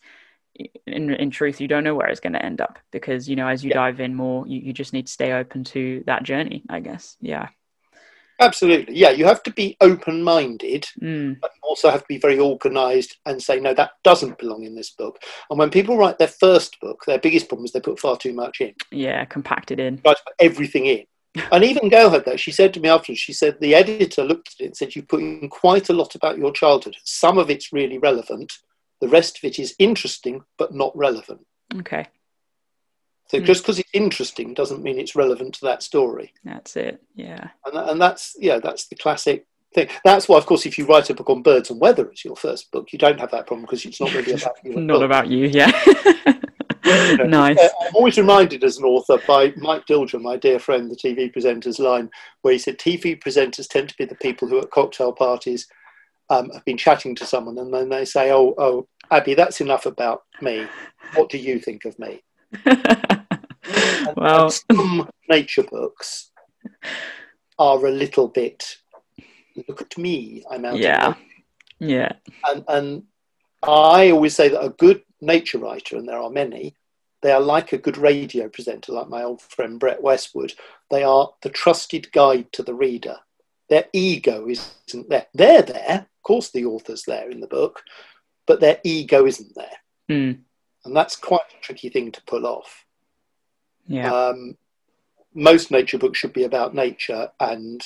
in in truth, you don't know where it's going to end up because you know as you yeah. dive in more, you, you just need to stay open to that journey. I guess, yeah. Absolutely, yeah. You have to be open-minded, mm. but you also have to be very organised and say, no, that doesn't belong in this book. And when people write their first book, their biggest problem is they put far too much in. Yeah, compacted in. Try to put everything in (laughs) and even Gail had that. She said to me afterwards, she said, the editor looked at it and said, you put in quite a lot about your childhood. Some of it's really relevant. The rest of it is interesting, but not relevant. Okay. So mm. just because it's interesting doesn't mean it's relevant to that story. That's it. Yeah. And, and that's, yeah, that's the classic thing. That's why, of course, if you write a book on birds and weather as your first book, you don't have that problem because it's not really about you. (laughs) not book. about you, yeah. you (laughs) know, (laughs) nice. I'm always reminded as an author by Mike Dilger, my dear friend, the TV presenter's line, where he said TV presenters tend to be the people who at cocktail parties um, have been chatting to someone and then they say, "Oh, oh, Abby, that's enough about me. What do you think of me?" (laughs) well, some nature books are a little bit. Look at me! I'm out. Yeah, yeah. And and I always say that a good nature writer, and there are many, they are like a good radio presenter, like my old friend Brett Westwood. They are the trusted guide to the reader. Their ego isn't there. They're there, of course, the author's there in the book, but their ego isn't there. Mm. And that's quite a tricky thing to pull off. Yeah. Um, most nature books should be about nature, and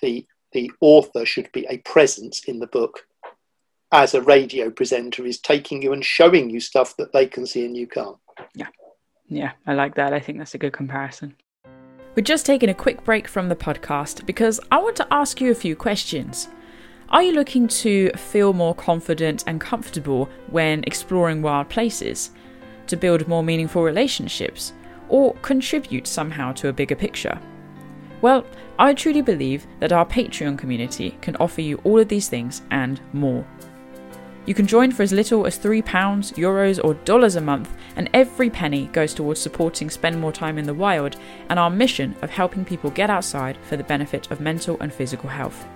the the author should be a presence in the book as a radio presenter is taking you and showing you stuff that they can see and you can't. Yeah. Yeah, I like that. I think that's a good comparison. We're just taking a quick break from the podcast because I want to ask you a few questions. Are you looking to feel more confident and comfortable when exploring wild places? To build more meaningful relationships? or contribute somehow to a bigger picture? Well, I truly believe that our Patreon community can offer you all of these things and more. You can join for as little as £3, euros, or dollars a month, and every penny goes towards supporting Spend More Time in the Wild and our mission of helping people get outside for the benefit of mental and physical health.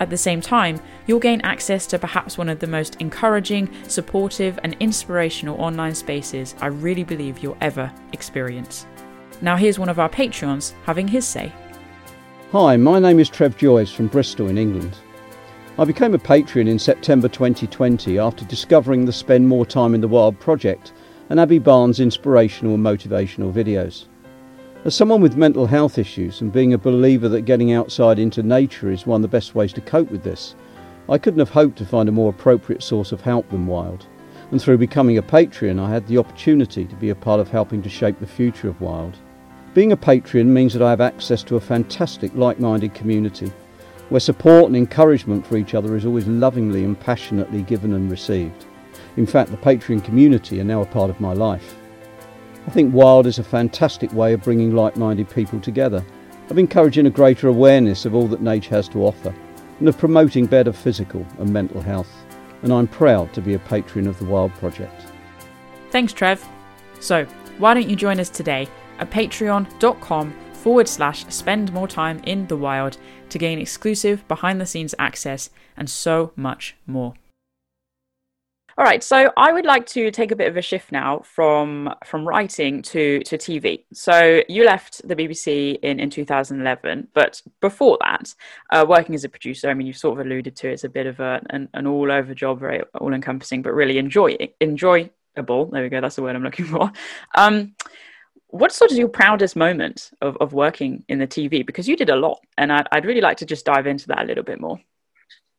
At the same time, you'll gain access to perhaps one of the most encouraging, supportive, and inspirational online spaces I really believe you'll ever experience. Now, here's one of our Patreons having his say. Hi, my name is Trev Joyce from Bristol in England. I became a Patreon in September 2020 after discovering the Spend More Time in the Wild project and Abby Barnes' inspirational and motivational videos. As someone with mental health issues and being a believer that getting outside into nature is one of the best ways to cope with this, I couldn't have hoped to find a more appropriate source of help than Wild. And through becoming a Patreon, I had the opportunity to be a part of helping to shape the future of Wild. Being a Patreon means that I have access to a fantastic like minded community where support and encouragement for each other is always lovingly and passionately given and received. In fact, the Patreon community are now a part of my life. I think Wild is a fantastic way of bringing like minded people together, of encouraging a greater awareness of all that nature has to offer, and of promoting better physical and mental health. And I'm proud to be a patron of the Wild Project. Thanks, Trev. So, why don't you join us today at patreon.com forward slash spend more time in the wild to gain exclusive behind the scenes access and so much more. All right, so I would like to take a bit of a shift now from from writing to to TV. So you left the BBC in in 2011, but before that, uh, working as a producer, I mean, you sort of alluded to it's a bit of a, an, an all over job, very all encompassing, but really enjoy enjoyable. There we go. That's the word I'm looking for. Um, what's sort of your proudest moment of, of working in the TV? Because you did a lot, and I'd, I'd really like to just dive into that a little bit more.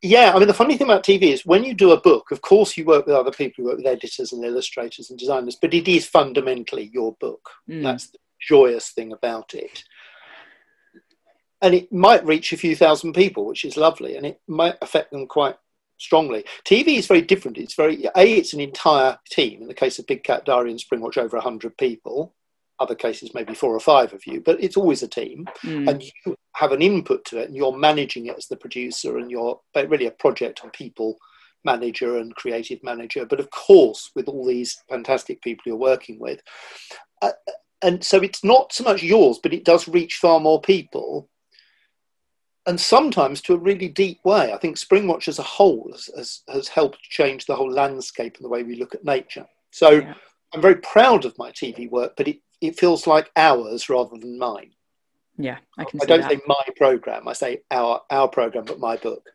Yeah, I mean, the funny thing about TV is when you do a book, of course, you work with other people, you work with editors and illustrators and designers, but it is fundamentally your book. Mm. That's the joyous thing about it. And it might reach a few thousand people, which is lovely, and it might affect them quite strongly. TV is very different. It's very, A, it's an entire team. In the case of Big Cat Diary and Springwatch, over 100 people other cases maybe four or five of you but it's always a team mm. and you have an input to it and you're managing it as the producer and you're really a project and people manager and creative manager but of course with all these fantastic people you're working with uh, and so it's not so much yours but it does reach far more people and sometimes to a really deep way i think springwatch as a whole has, has, has helped change the whole landscape and the way we look at nature so yeah. i'm very proud of my tv work but it it feels like ours rather than mine. Yeah, I can. I don't say my program. I say our our program, but my book.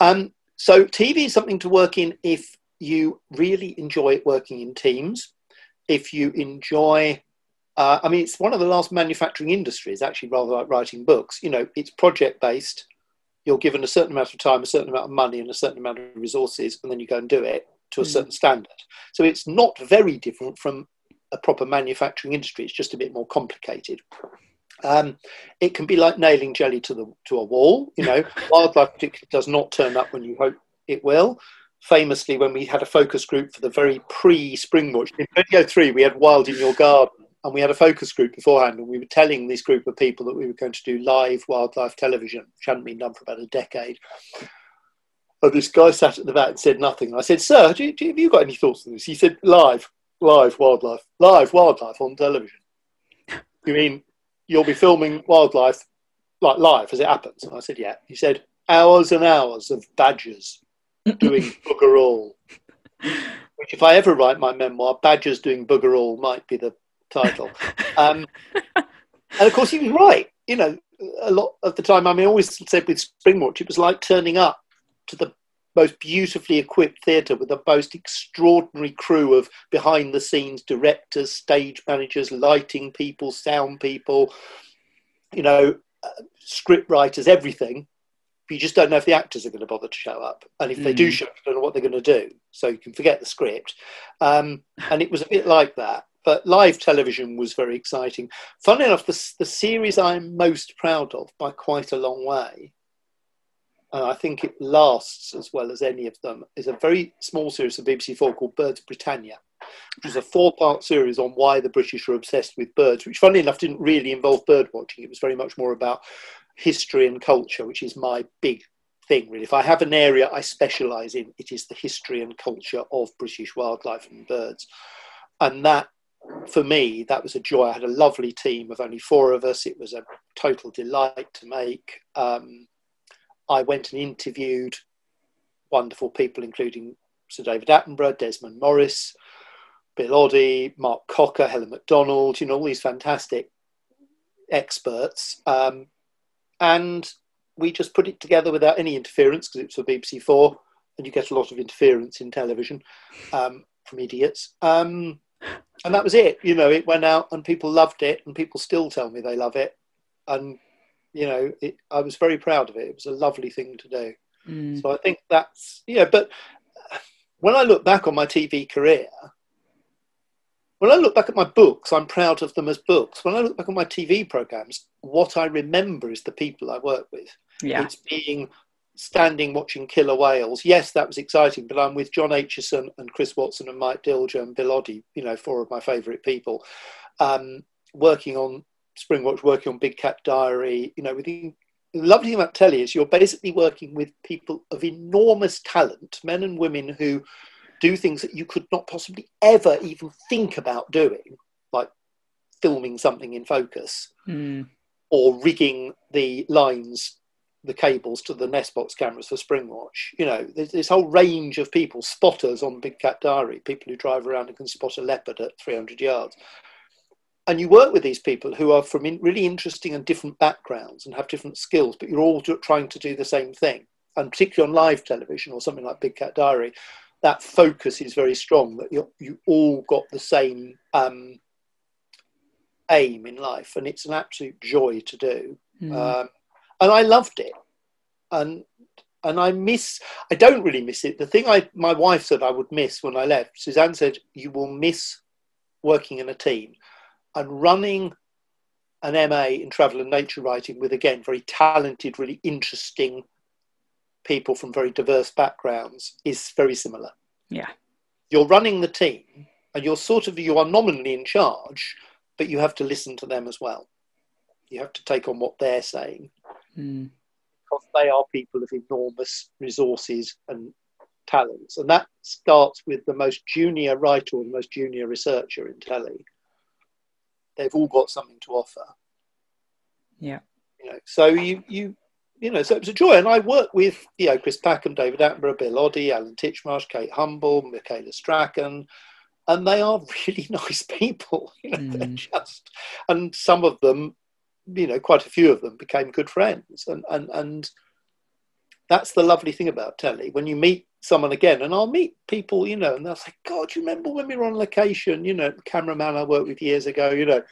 Um, so TV is something to work in if you really enjoy working in teams. If you enjoy, uh, I mean, it's one of the last manufacturing industries actually, rather like writing books. You know, it's project based. You're given a certain amount of time, a certain amount of money, and a certain amount of resources, and then you go and do it to a mm. certain standard. So it's not very different from a proper manufacturing industry. It's just a bit more complicated. Um, it can be like nailing jelly to the to a wall. You know, (laughs) wildlife particularly does not turn up when you hope it will. Famously, when we had a focus group for the very pre-Springwatch in 2003, we had Wild in Your Garden, and we had a focus group beforehand, and we were telling this group of people that we were going to do live wildlife television, which hadn't been done for about a decade. And this guy sat at the back and said nothing. And I said, "Sir, do you, do you, have you got any thoughts on this?" He said, "Live, live wildlife, live wildlife on television." You mean you'll be filming wildlife like live as it happens? And I said, "Yeah." He said, "Hours and hours of badgers (clears throat) doing bugger all." Which, if I ever write my memoir, "Badgers Doing Bugger All" might be the title. Um, (laughs) and of course, he was right. You know, a lot of the time, I mean, I always said with Springwatch, it was like turning up to the most beautifully equipped theatre with the most extraordinary crew of behind the scenes directors, stage managers, lighting people, sound people, you know, uh, script writers, everything. You just don't know if the actors are going to bother to show up. And if mm. they do mm. show up, you don't know what they're going to do. So you can forget the script. Um, and it was a bit like that. But live television was very exciting. Funnily enough, the, the series I'm most proud of by quite a long way and I think it lasts as well as any of them, is a very small series of BBC Four called Birds Britannia, which is a four part series on why the British are obsessed with birds, which, funnily enough, didn't really involve bird watching. It was very much more about history and culture, which is my big thing, really. If I have an area I specialise in, it is the history and culture of British wildlife and birds. And that for me, that was a joy. I had a lovely team of only four of us. It was a total delight to make. Um, I went and interviewed wonderful people, including Sir David Attenborough, Desmond Morris, Bill Oddie, Mark Cocker, Helen Macdonald, you know, all these fantastic experts. Um, and we just put it together without any interference because it was for BBC Four, and you get a lot of interference in television um, from idiots. Um, and that was it. You know, it went out and people loved it, and people still tell me they love it. And you know, it, I was very proud of it. It was a lovely thing to do. Mm. So I think that's yeah. But when I look back on my TV career, when I look back at my books, I'm proud of them as books. When I look back on my TV programs, what I remember is the people I work with. Yeah. It's being standing watching killer whales. Yes, that was exciting, but I'm with John Aitchison and Chris Watson and Mike Dilger and Bill Oddie, you know, four of my favourite people, um, working on Springwatch working on Big Cat Diary, you know, with the, the lovely thing about telly is you're basically working with people of enormous talent, men and women who do things that you could not possibly ever even think about doing, like filming something in focus mm. or rigging the lines, the cables to the Nestbox cameras for Springwatch. You know, there's this whole range of people, spotters on Big Cat Diary, people who drive around and can spot a leopard at 300 yards and you work with these people who are from in really interesting and different backgrounds and have different skills, but you're all trying to do the same thing. And particularly on live television or something like Big Cat Diary, that focus is very strong. That you you all got the same um, aim in life, and it's an absolute joy to do. Mm. Um, and I loved it, and and I miss. I don't really miss it. The thing I my wife said I would miss when I left. Suzanne said you will miss working in a team and running an MA in travel and nature writing with, again, very talented, really interesting people from very diverse backgrounds is very similar. Yeah. You're running the team and you're sort of, you are nominally in charge, but you have to listen to them as well. You have to take on what they're saying. Mm. Because they are people of enormous resources and talents. And that starts with the most junior writer or the most junior researcher in telly they've all got something to offer. Yeah. You know, so you you you know, so it was a joy. And I work with, you know, Chris Packham, David Attenborough, Bill Oddie, Alan Titchmarsh, Kate Humble, Michaela Strachan, and they are (laughs) really nice people. You know, mm. they're just, and some of them, you know, quite a few of them became good friends. And, and, and that's the lovely thing about telly. When you meet someone again, and I'll meet people, you know, and they'll say, God, you remember when we were on location, you know, cameraman I worked with years ago, you know,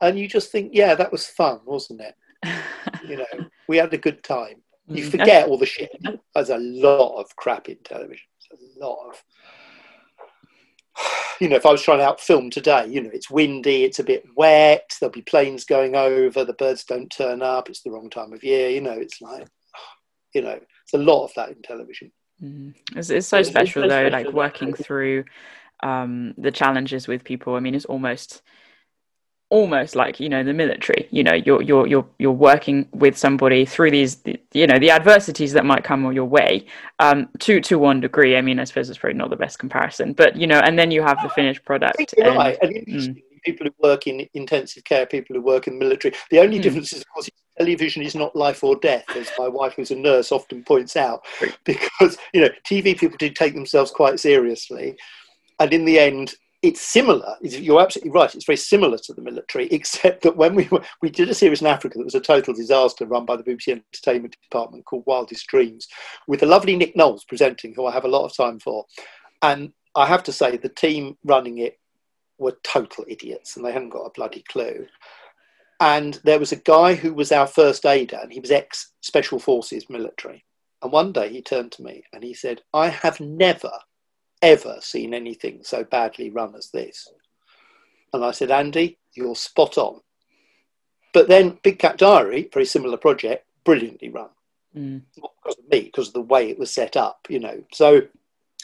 and you just think, yeah, that was fun, wasn't it? (laughs) you know, we had a good time. You mm. forget all the shit. There's a lot of crap in television. There's a lot of (sighs) you know, if I was trying to out film today, you know, it's windy, it's a bit wet, there'll be planes going over, the birds don't turn up, it's the wrong time of year, you know, it's like, (sighs) you know, it's a lot of that in television. Mm. It's, it's so special though, like working through um, the challenges with people. I mean, it's almost almost like you know the military you know you're you're you're you're working with somebody through these you know the adversities that might come your way um to to one degree i mean i suppose it's probably not the best comparison but you know and then you have the finished product and, right and mm. People who work in intensive care people who work in the military the only mm. difference is of course television is not life or death as my wife who's a nurse often points out because you know tv people do take themselves quite seriously and in the end it's similar. You're absolutely right. It's very similar to the military, (laughs) except that when we were, we did a series in Africa that was a total disaster, run by the BBC Entertainment Department called Wildest Dreams, with the lovely Nick Knowles presenting, who I have a lot of time for. And I have to say, the team running it were total idiots, and they hadn't got a bloody clue. And there was a guy who was our first aider, and he was ex Special Forces military. And one day he turned to me and he said, I have never ever seen anything so badly run as this. And I said, Andy, you're spot on. But then Big Cat Diary, very similar project, brilliantly run. Mm. Not because of me, because of the way it was set up, you know. So,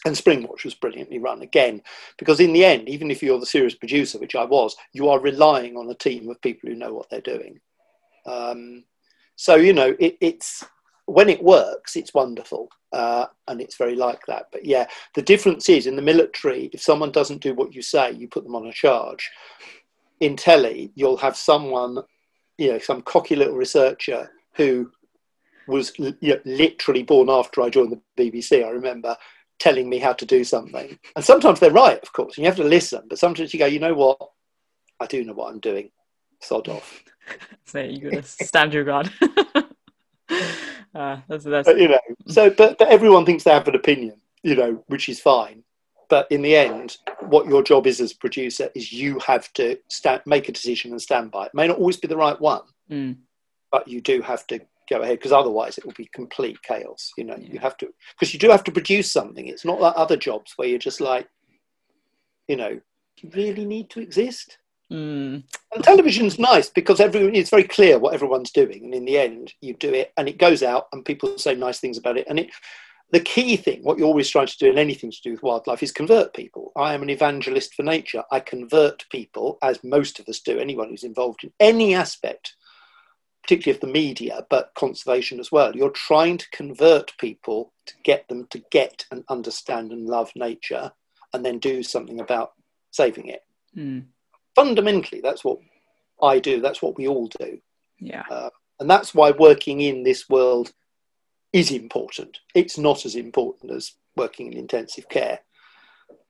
and Springwatch was brilliantly run again, because in the end, even if you're the series producer, which I was, you are relying on a team of people who know what they're doing. Um, so, you know, it, it's when it works, it's wonderful. Uh, and it's very like that. But yeah, the difference is in the military, if someone doesn't do what you say, you put them on a charge. In telly, you'll have someone, you know, some cocky little researcher who was you know, literally born after I joined the BBC. I remember telling me how to do something. And sometimes they're right, of course, and you have to listen. But sometimes you go, you know what? I do know what I'm doing. Sod off. (laughs) so you got to stand your ground. (laughs) Uh, that's, that's... But, you know, so but, but everyone thinks they have an opinion, you know, which is fine. But in the end, what your job is as a producer is you have to stand, make a decision and stand by it. it may not always be the right one, mm. but you do have to go ahead because otherwise it will be complete chaos. You know, yeah. you have to because you do have to produce something. It's not like other jobs where you're just like, you know, you really need to exist. Mm. And television's nice because everyone it's very clear what everyone's doing, and in the end, you do it, and it goes out, and people say nice things about it. And it, the key thing, what you're always trying to do in anything to do with wildlife, is convert people. I am an evangelist for nature. I convert people, as most of us do. Anyone who's involved in any aspect, particularly of the media, but conservation as well. You're trying to convert people to get them to get and understand and love nature, and then do something about saving it. Mm fundamentally, that's what I do. That's what we all do. Yeah. Uh, and that's why working in this world is important. It's not as important as working in intensive care.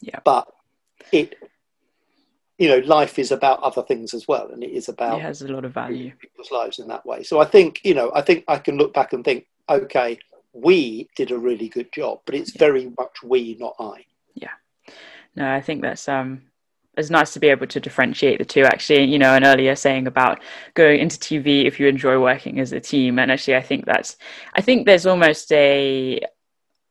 Yeah. But it, you know, life is about other things as well, and it is about it has a lot of value people's lives in that way. So I think, you know, I think I can look back and think, okay, we did a really good job, but it's yeah. very much we, not I. Yeah. No, I think that's um it's nice to be able to differentiate the two actually you know an earlier saying about going into tv if you enjoy working as a team and actually i think that's i think there's almost a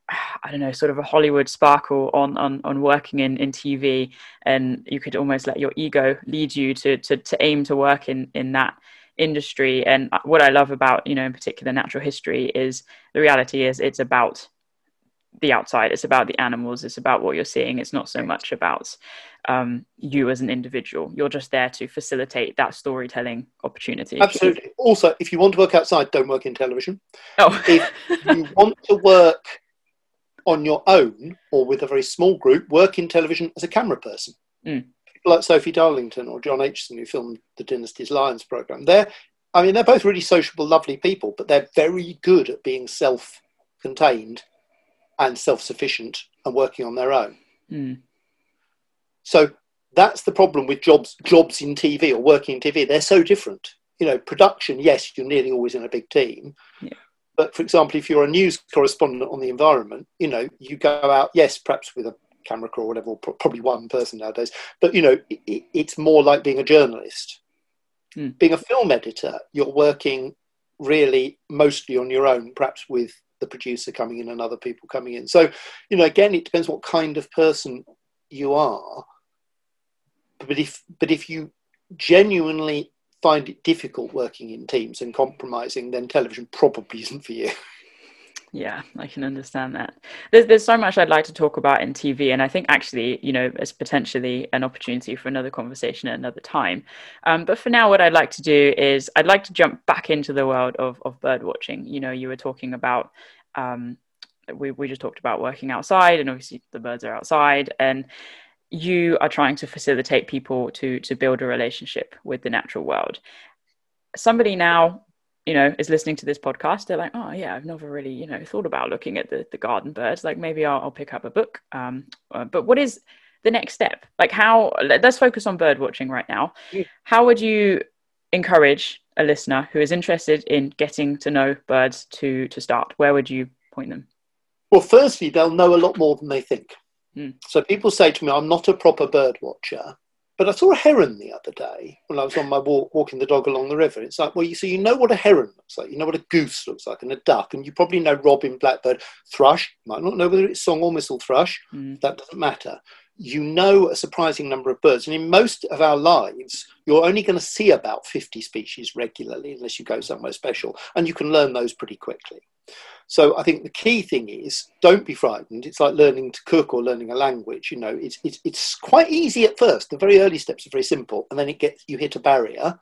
I don't know, sort of a Hollywood sparkle on on on working in in TV, and you could almost let your ego lead you to to to aim to work in in that industry. And what I love about you know, in particular, natural history is the reality is it's about the outside it's about the animals it's about what you're seeing it's not so much about um, you as an individual. You're just there to facilitate that storytelling opportunity. Absolutely. Also if you want to work outside don't work in television. Oh. If you (laughs) want to work on your own or with a very small group work in television as a camera person mm. people like sophie darlington or john aitchison who filmed the Dynasties lions program they're i mean they're both really sociable lovely people but they're very good at being self-contained and self sufficient and working on their own. Mm. So that's the problem with jobs jobs in TV or working in TV. They're so different. You know, production, yes, you're nearly always in a big team. Yeah. But for example, if you're a news correspondent on the environment, you know, you go out, yes, perhaps with a camera crew or whatever, or probably one person nowadays. But you know, it, it's more like being a journalist. Mm. Being a film editor, you're working really mostly on your own, perhaps with the producer coming in and other people coming in. So, you know, again, it depends what kind of person you are. But if but if you genuinely find it difficult working in teams and compromising, then television probably isn't for you. Yeah, I can understand that. There's there's so much I'd like to talk about in TV, and I think actually, you know, it's potentially an opportunity for another conversation at another time. Um, but for now, what I'd like to do is I'd like to jump back into the world of of bird watching. You know, you were talking about. Um, we we just talked about working outside, and obviously the birds are outside, and you are trying to facilitate people to to build a relationship with the natural world. Somebody now you know is listening to this podcast they're like oh yeah i've never really you know thought about looking at the, the garden birds. Like maybe i'll, I'll pick up a book. Um, uh, but what is the next step? Like how let's focus on bird watching right now. Yeah. how would you encourage a listener who is interested in getting to know birds to to start? Where would you point them? Well firstly they'll know a lot more than they think mm. so people say to me i'm not a proper bird watcher but I saw a heron the other day when I was on my walk, walking the dog along the river. It's like, well, you so you know what a heron looks like, you know what a goose looks like, and a duck, and you probably know robin, blackbird, thrush. You might not know whether it's song or mistle thrush. Mm. That doesn't matter. You know a surprising number of birds, and in most of our lives, you're only going to see about 50 species regularly, unless you go somewhere special, and you can learn those pretty quickly. So I think the key thing is don't be frightened. It's like learning to cook or learning a language. You know, it's it's, it's quite easy at first. The very early steps are very simple, and then it gets you hit a barrier.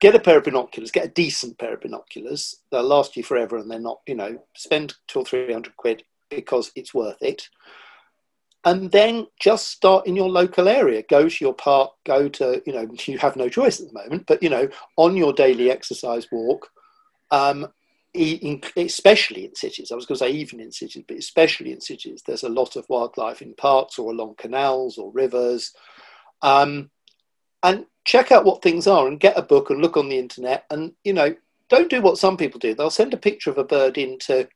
Get a pair of binoculars. Get a decent pair of binoculars. They'll last you forever, and they're not. You know, spend two or three hundred quid because it's worth it. And then just start in your local area. Go to your park. Go to you know (laughs) you have no choice at the moment, but you know on your daily exercise walk. Um, especially in cities, I was going to say even in cities, but especially in cities, there's a lot of wildlife in parks or along canals or rivers. Um, and check out what things are and get a book and look on the internet. And, you know, don't do what some people do. They'll send a picture of a bird into,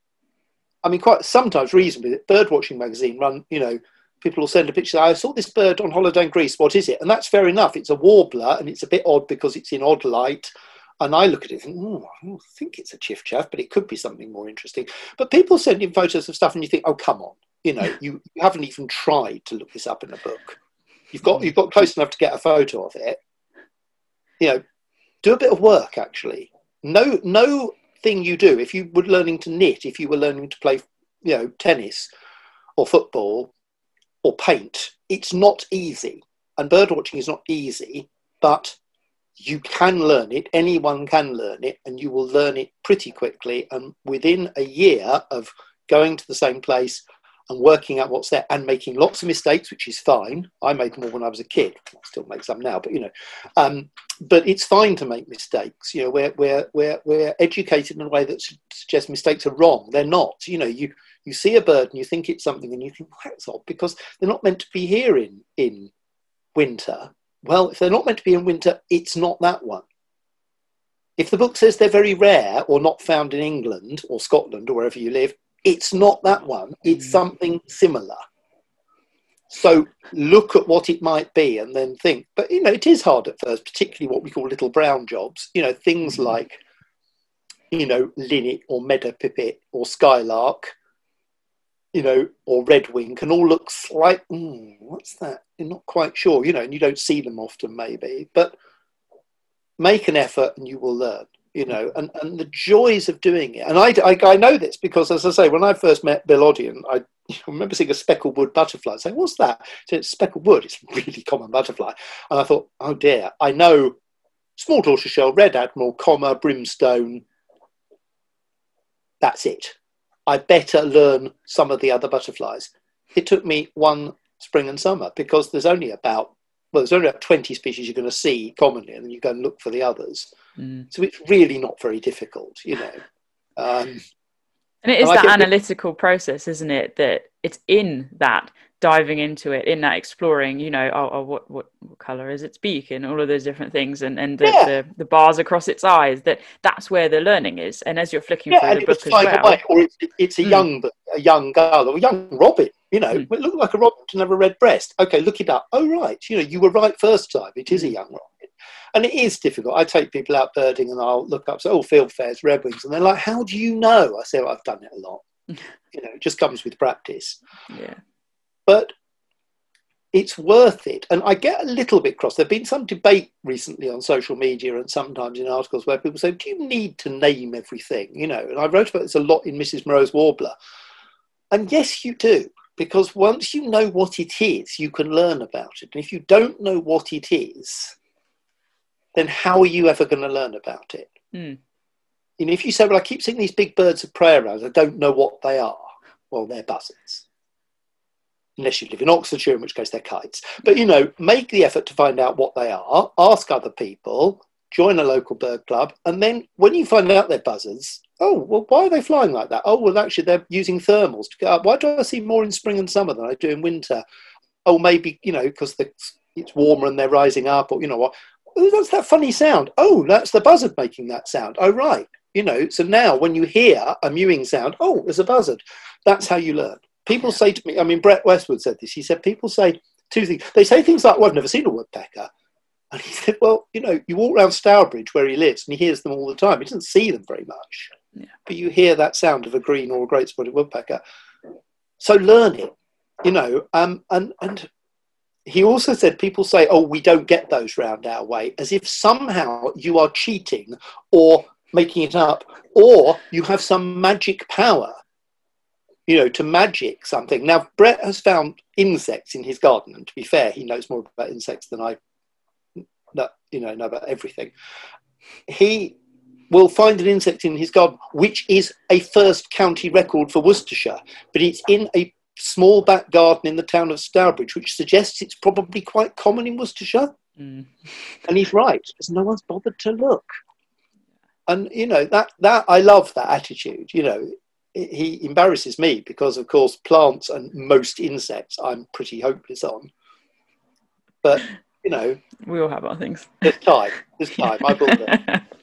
I mean, quite sometimes reasonably, bird watching magazine run, you know, people will send a picture. I saw this bird on holiday in Greece. What is it? And that's fair enough. It's a warbler and it's a bit odd because it's in odd light and I look at it and think, oh, I don't think it's a chiffchaff, but it could be something more interesting. But people send in photos of stuff and you think, oh, come on. You know, you, you haven't even tried to look this up in a book. You've got, you've got close enough to get a photo of it. You know, do a bit of work actually. No, no thing you do, if you were learning to knit, if you were learning to play, you know, tennis or football or paint, it's not easy. And bird watching is not easy, but you can learn it, anyone can learn it, and you will learn it pretty quickly. And within a year of going to the same place and working out what's there and making lots of mistakes, which is fine. I made more when I was a kid. I still make some now, but you know, um, but it's fine to make mistakes. You know, we're, we're, we're, we're educated in a way that suggests mistakes are wrong. They're not. You know, you, you see a bird and you think it's something and you think, well, that's odd because they're not meant to be here in, in winter well, if they're not meant to be in winter, it's not that one. If the book says they're very rare or not found in England or Scotland or wherever you live, it's not that one. It's mm. something similar. So look at what it might be and then think. But you know, it is hard at first, particularly what we call little brown jobs. You know, things mm. like, you know, linnet or meadow pipit or skylark you know, or red wing can all look like, mm, what's that? You're not quite sure, you know, and you don't see them often maybe, but make an effort and you will learn, you know, and, and the joys of doing it. And I, I, I know this because, as I say, when I first met Bill Oddie, (laughs) I remember seeing a speckled wood butterfly, saying, what's that? So it's speckled wood, it's a really common butterfly. And I thought, oh dear, I know small tortoiseshell, red admiral, comma, brimstone, that's it I better learn some of the other butterflies. It took me one spring and summer because there's only about well, there's only about 20 species you're going to see commonly, and then you go and look for the others. Mm. So it's really not very difficult, you know. Um, and it is and that analytical process, isn't it? That it's in that diving into it in that exploring you know oh, oh what, what what color is its beak and all of those different things and and the, yeah. the, the, bars across its eyes that that's where the learning is. And as you're flicking yeah, through the book as well away, or it's, it's a mm. young a young gull or a young robin you know mm. it looked like a robin to have a red breast. Okay look it up. Oh right you know you were right first time. It is a hmm. young robin. And it is difficult. I take people out birding and i'll look up say oh red wings, and they're like how do you know? I say well, i've done it a lot. (laughs) You know it just comes with practice. Yeah but it's worth it. And I get a little bit cross. There's been some debate recently on social media and sometimes in articles where people say, Do you need to name everything? You know, and I wrote about this a lot in Mrs. Moreau's Warbler. And yes, you do, because once you know what it is, you can learn about it. And if you don't know what it is, then how are you ever going to learn about it? Mm. You know, if you say, Well, I keep seeing these big birds of prey around, I don't know what they are, well, they're buzzards unless you live in Oxfordshire, in which case they're kites. But you know, make the effort to find out what they are, ask other people, join a local bird club, and then when you find out they're buzzards, oh well, why are they flying like that? Oh well, actually they're using thermals to get up. Why do I see more in spring and summer than I do in winter? Oh, maybe you know because it's warmer and they're rising up, or you know what? That's that funny sound. Oh, that's the buzzard making that sound. Oh, right. You know, so now when you hear a mewing sound, oh, there's a buzzard. That's how you learn people say to me, I mean, Brett Westwood said this. He said, people say two things. They say things like, well, I've never seen a woodpecker. And he said, well, you know, you walk around Stourbridge where he lives and he hears them all the time. He doesn't see them very much, yeah. but you hear that sound of a green or a great spotted woodpecker. So learn it, you know. Um, and, and he also said, people say, oh, we don't get those round our way, as if somehow you are cheating or making it up, or you have some magic power you know, to magic something. Now, Brett has found insects in his garden, and to be fair, he knows more about insects than I, you know, know about everything. He will find an insect in his garden, which is a first county record for Worcestershire, but it's in a small back garden in the town of Stourbridge, which suggests it's probably quite common in Worcestershire. Mm. (laughs) And he's right, because no one's bothered to look. And you know that that I love that attitude. You know, he embarrasses me because, of course, plants and most insects I'm pretty hopeless on. But you know, we all have our things. This time, this time, I (laughs)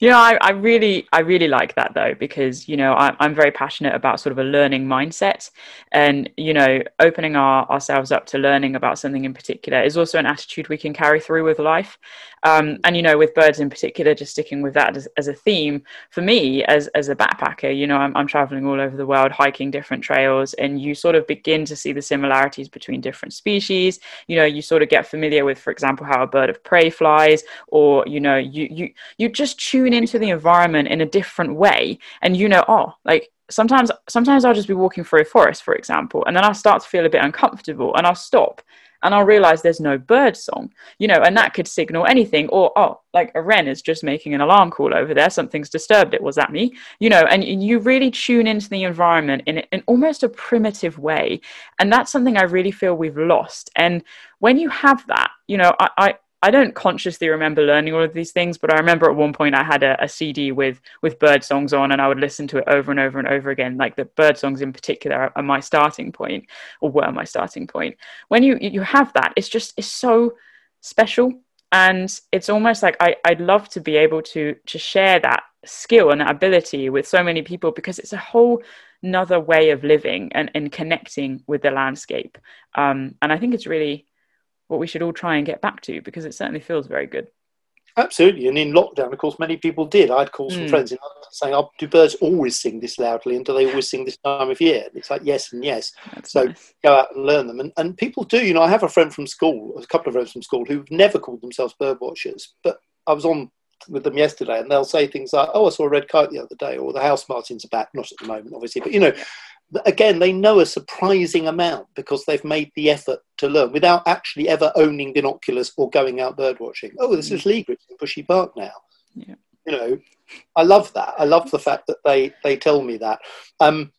will. know I, I, really, I really like that though because you know I, am very passionate about sort of a learning mindset, and you know opening our, ourselves up to learning about something in particular is also an attitude we can carry through with life. Um, and you know, with birds in particular, just sticking with that as, as a theme for me as as a backpacker, you know, I'm, I'm traveling all over the world, hiking different trails, and you sort of begin to see the similarities between different species. You know, you sort of get familiar with, for example, how a bird of prey flies, or you know, you you you just tune into the environment in a different way and you know oh like sometimes sometimes i'll just be walking through a forest for example and then i'll start to feel a bit uncomfortable and i'll stop and i'll realize there's no bird song you know and that could signal anything or oh like a wren is just making an alarm call over there something's disturbed it was that me? You know and you really tune into the environment in, in almost a primitive way and that's something i really feel we've lost and when you have that you know i, I I don't consciously remember learning all of these things, but I remember at one point I had a, a, CD with with bird songs on, and I would listen to it over and over and over again. Like the bird songs in particular are, my starting point, or were my starting point. When you you have that, it's just it's so special, and it's almost like I I'd love to be able to to share that skill and that ability with so many people because it's a whole another way of living and, and connecting with the landscape. Um, and I think it's really what we should all try and get back to because it certainly feels very good. Absolutely, and in lockdown, of course, many people did. I had calls mm. from friends in London saying, oh, "Do birds always sing this loudly, and do they always sing this time of year?" And it's like yes and yes. That's so nice. go out and learn them, and and people do. You know, I have a friend from school, a couple of friends from school, who've never called themselves bird watchers, but I was on with them yesterday, and they'll say things like, "Oh, I saw a red kite the other day," or "The house martins are back." Not at the moment, obviously, but you know, again, they know a surprising amount because they've made the effort to learn without actually ever owning binoculars or going out bird watching. Oh, this is mm. legal in Bushy Park now. Yeah. You know, I love that. I love the fact that they they tell me that. Um,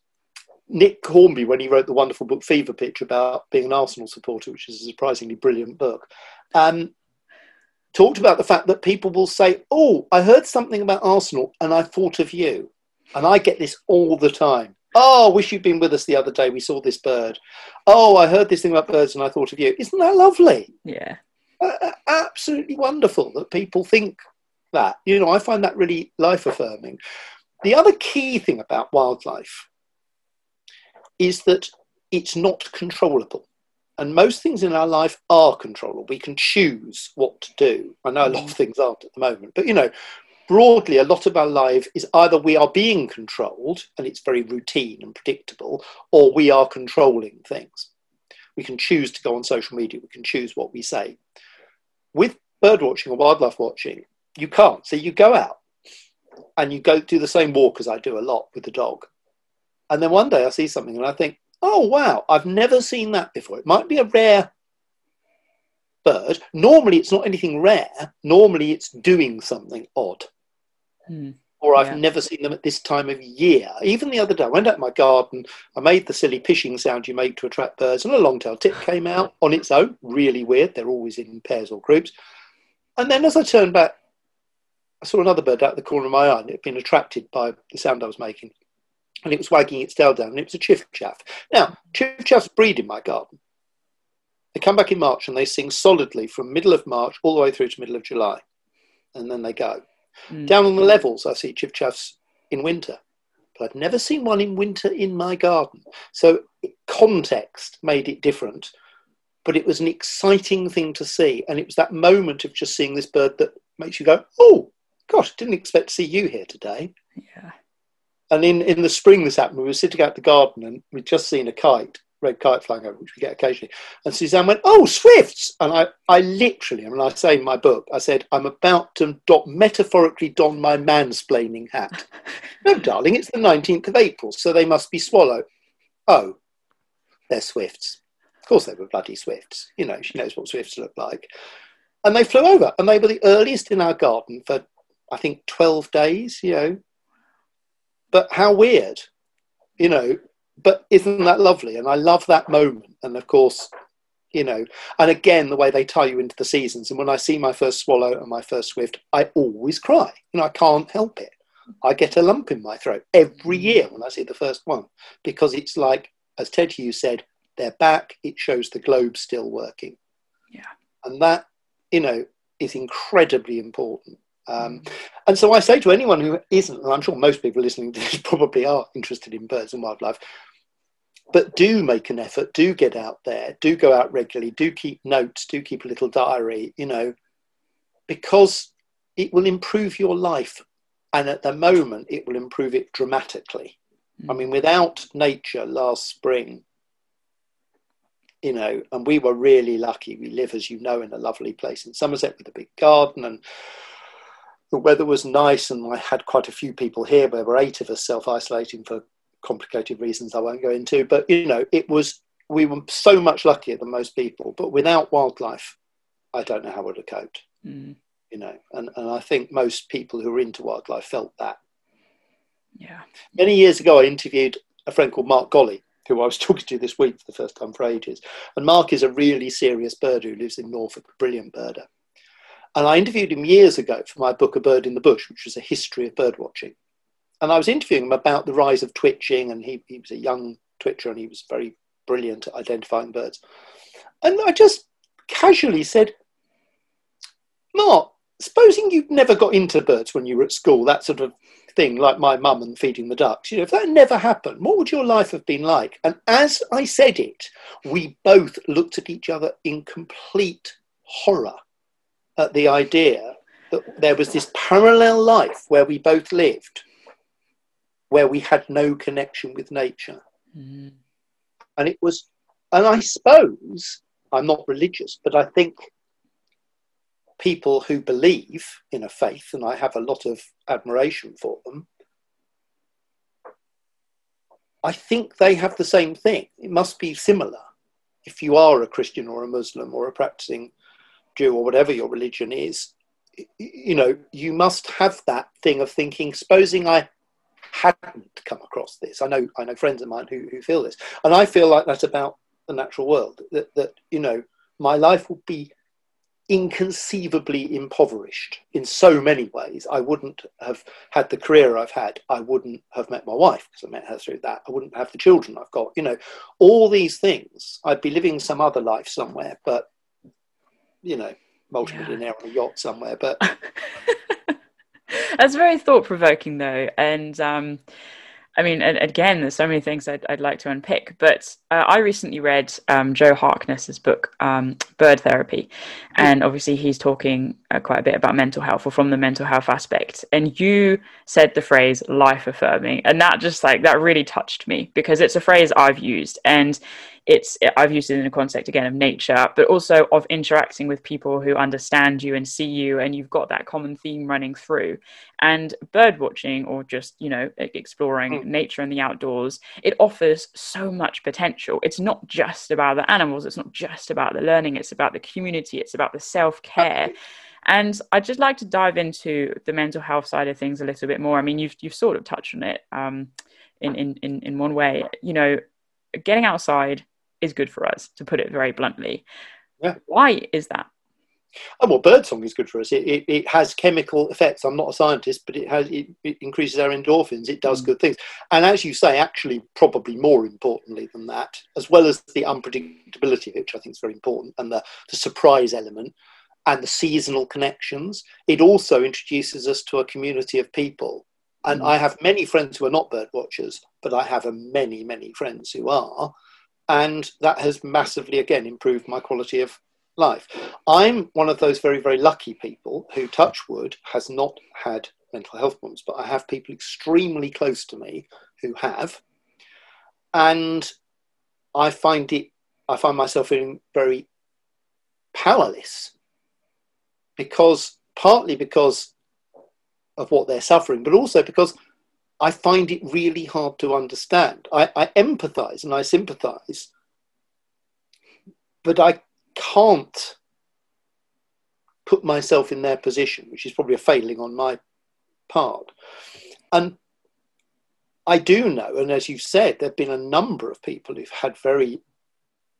Nick Hornby, when he wrote the wonderful book Fever Pitch about being an Arsenal supporter, which is a surprisingly brilliant book, um, talked about the fact that people will say, "Oh, I heard something about Arsenal, and I thought of you." And I get this all the time. Oh, wish you'd been with us the other day. We saw this bird. Oh, I heard this thing about birds and I thought of you. Isn't that lovely? Yeah. Uh, absolutely wonderful that people think that. You know, I find that really life affirming. The other key thing about wildlife is that it's not controllable. And most things in our life are controllable. We can choose what to do. I know a lot of mm. things aren't at the moment, but you know, broadly, a lot of our life is either we are being controlled and it's very routine and predictable, or we are controlling things. We can choose to go on social media. We can choose what we say. With bird watching or wildlife watching, you can't. So you go out and you go do the same walk as I do a lot with the dog. And then one day I see something and I think, oh, wow, I've never seen that before. It might be a rare bird. Normally, it's not anything rare. Normally, it's doing something odd. Hmm. Or I've yeah. never seen them at this time of year. Even the other day, I went out in my garden. I made the silly pishing sound you make to attract birds, and a long-tailed tit came out on its own. Really weird. They're always in pairs or groups. And then as I turned back, I saw another bird out of the corner of my eye, and it had been attracted by the sound I was making. And it was wagging its tail down, and it was a chiffchaff. Now, chiffchaffs breed in my garden. They come back in March and they sing solidly from middle of March all the way through to middle of July. And then they go. Mm. Down on the levels, I see chiffchaffs in winter. But I've never seen one in winter in my garden. So context made it different. But it was an exciting thing to see. And it was that moment of just seeing this bird that makes you go, oh, gosh, didn't expect to see you here today. Yeah. And in, in the spring, this happened. We were sitting out the garden and we'd just seen a kite red kite flying over, which we get occasionally. And Suzanne went, "Oh, swifts!" And I, I literally, I mean, I say in my book, I said, "I'm about to dot, metaphorically don my mansplaining hat." (laughs) no, darling, it's the 19th of April, so they must be swallow. Oh, they're swifts. Of course, they were bloody swifts. You know, she knows what swifts look like. And they flew over, and they were the earliest in our garden for, I think, 12 days. You know, but how weird, you know, but isn't that lovely? And I love that moment. And of course, you know, and again, the way they tie you into the seasons. And when I see my first swallow and my first swift, I always cry. You know, I can't help it. I get a lump in my throat every mm-hmm. year when I see the first one because it's like, as Ted Hughes said, they're back. It shows the globe still working. Yeah. And that, you know, is incredibly important. Um, and so I say to anyone who isn't, and I'm sure most people listening to this (laughs) probably are interested in birds and wildlife, but do make an effort, do get out there, do go out regularly, do keep notes, do keep a little diary, you know, because it will improve your life. And at the moment, it will improve it dramatically. Mm. I mean, without nature last spring, you know, and we were really lucky. We live, as you know, in a lovely place in Somerset with a big garden and the weather was nice and I had quite a few people here. There were eight of us self isolating for complicated reasons I won't go into. But you know, it was we were so much luckier than most people. But without wildlife, I don't know how I would have coped. Mm. You know, and, and I think most people who are into wildlife felt that. Yeah. Many years ago, I interviewed a friend called Mark Golley, who I was (laughs) talking to this week for the first time for ages. And Mark is a really serious birder who lives in Norfolk, a brilliant birder. And I interviewed him years ago for my book, A Bird in the Bush, which was a history of bird watching and I was interviewing him about the rise of twitching, and he, he was a young twitcher and he was very brilliant at identifying birds. And I just casually said, Mark, supposing you'd never got into birds when you were at school, that sort of thing, like my mum and feeding the ducks, you know, if that never happened, what would your life have been like? And as I said it, we both looked at each other in complete horror at the idea that there was this parallel life where we both lived where we had no connection with nature. Mm. And it was, and I suppose, I'm not religious, but I think people who believe in a faith, and I have a lot of admiration for them, I think they have the same thing. It must be similar. If you are a Christian or a Muslim or a practicing Jew or whatever your religion is, you know, you must have that thing of thinking, supposing I hadn't come across this. I know I know friends of mine who, who feel this. And I feel like that's about the natural world. That that, you know, my life would be inconceivably impoverished in so many ways. I wouldn't have had the career I've had. I wouldn't have met my wife because I met her through that. I wouldn't have the children I've got. You know, all these things. I'd be living some other life somewhere, but you know, multimillionaire yeah. on a yacht somewhere. But (laughs) That's very thought provoking, though. And um, I mean, again, there's so many things I'd, I'd like to unpick. But uh, I recently read um, Joe Harkness's book, um, Bird Therapy. And obviously, he's talking uh, quite a bit about mental health or from the mental health aspect. And you said the phrase life affirming. And that just like, that really touched me because it's a phrase I've used. And it's i've used it in the context again of nature but also of interacting with people who understand you and see you and you've got that common theme running through and bird watching or just you know exploring mm. nature and the outdoors it offers so much potential it's not just about the animals it's not just about the learning it's about the community it's about the self-care and I'd just like to dive into the mental health side of things a little bit more. I mean, you've you've sort of touched on it um, in, in in in one way. You know, getting outside is good for us, to put it very bluntly. Yeah. Why is that? Oh, well, birdsong is good for us. It, it, it, has chemical effects. I'm not a scientist, but it has it, it increases our endorphins. It does mm. good things. And as you say, actually, probably more importantly than that, as well as the unpredictability of it, which I think is very important, and the, the surprise element and the seasonal connections, it also introduces us to a community of people. And mm. I have many friends who are not bird watchers, but I have a many, many friends who are. And that has massively, again, improved my quality of life. I'm one of those very, very lucky people who, touch wood, has not had mental health problems, but I have people extremely close to me who have. And I find it, I find myself feeling very powerless because partly because of what they're suffering, but also because I find it really hard to understand. I, I empathize and I sympathize, but I can't put myself in their position, which is probably a failing on my part. And I do know, and as you've said, there have been a number of people who've had very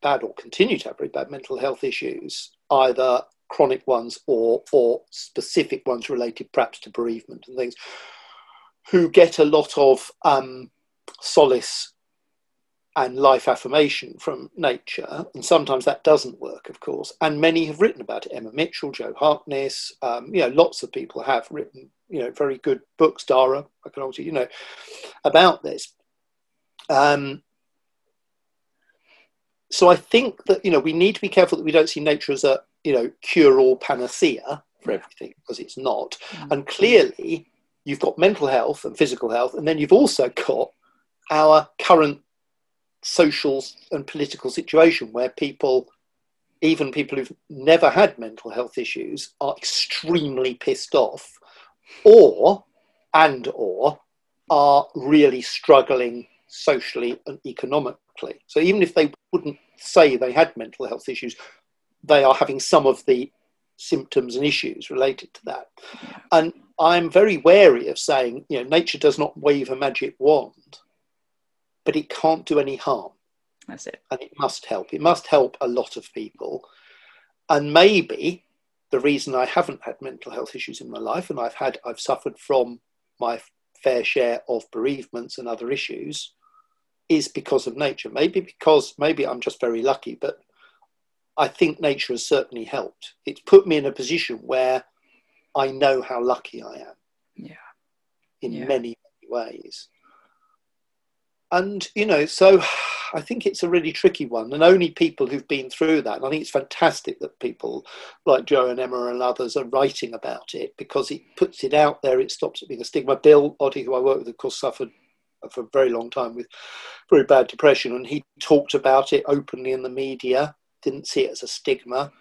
bad or continue to have very bad mental health issues, either chronic ones or or specific ones related perhaps to bereavement and things, who get a lot of um, solace and life affirmation from nature, and sometimes that doesn't work, of course. And many have written about it. Emma Mitchell, Joe Harkness, um, you know, lots of people have written, you know, very good books. Dara, I can also, you know, about this. Um, so I think that you know we need to be careful that we don't see nature as a you know cure all panacea for everything because it's not. Mm-hmm. And clearly, you've got mental health and physical health, and then you've also got our current social and political situation where people, even people who've never had mental health issues, are extremely pissed off, or and or are really struggling socially and economically. So even if they wouldn't say they had mental health issues, they are having some of the symptoms and issues related to that. And I'm very wary of saying, you know, nature does not wave a magic wand, but it can't do any harm. That's it. And it must help. It must help a lot of people. And maybe the reason I haven't had mental health issues in my life, and I've had, I've suffered from my fair share of bereavements and other issues, is because of nature. Maybe because maybe I'm just very lucky, but I think nature has certainly helped. It's put me in a position where I know how lucky I am. Yeah. In yeah. many, many ways. And, you know, so (sighs) I think it's a really tricky one. And only people who've been through that, and I think it's fantastic that people like Joe and Emma and others are writing about it because it puts it out there, it stops it being a stigma. Bill Oddie, who I work with, of course, suffered for a very long time with very bad depression, and he talked about it openly in the media, didn't see it as a stigma,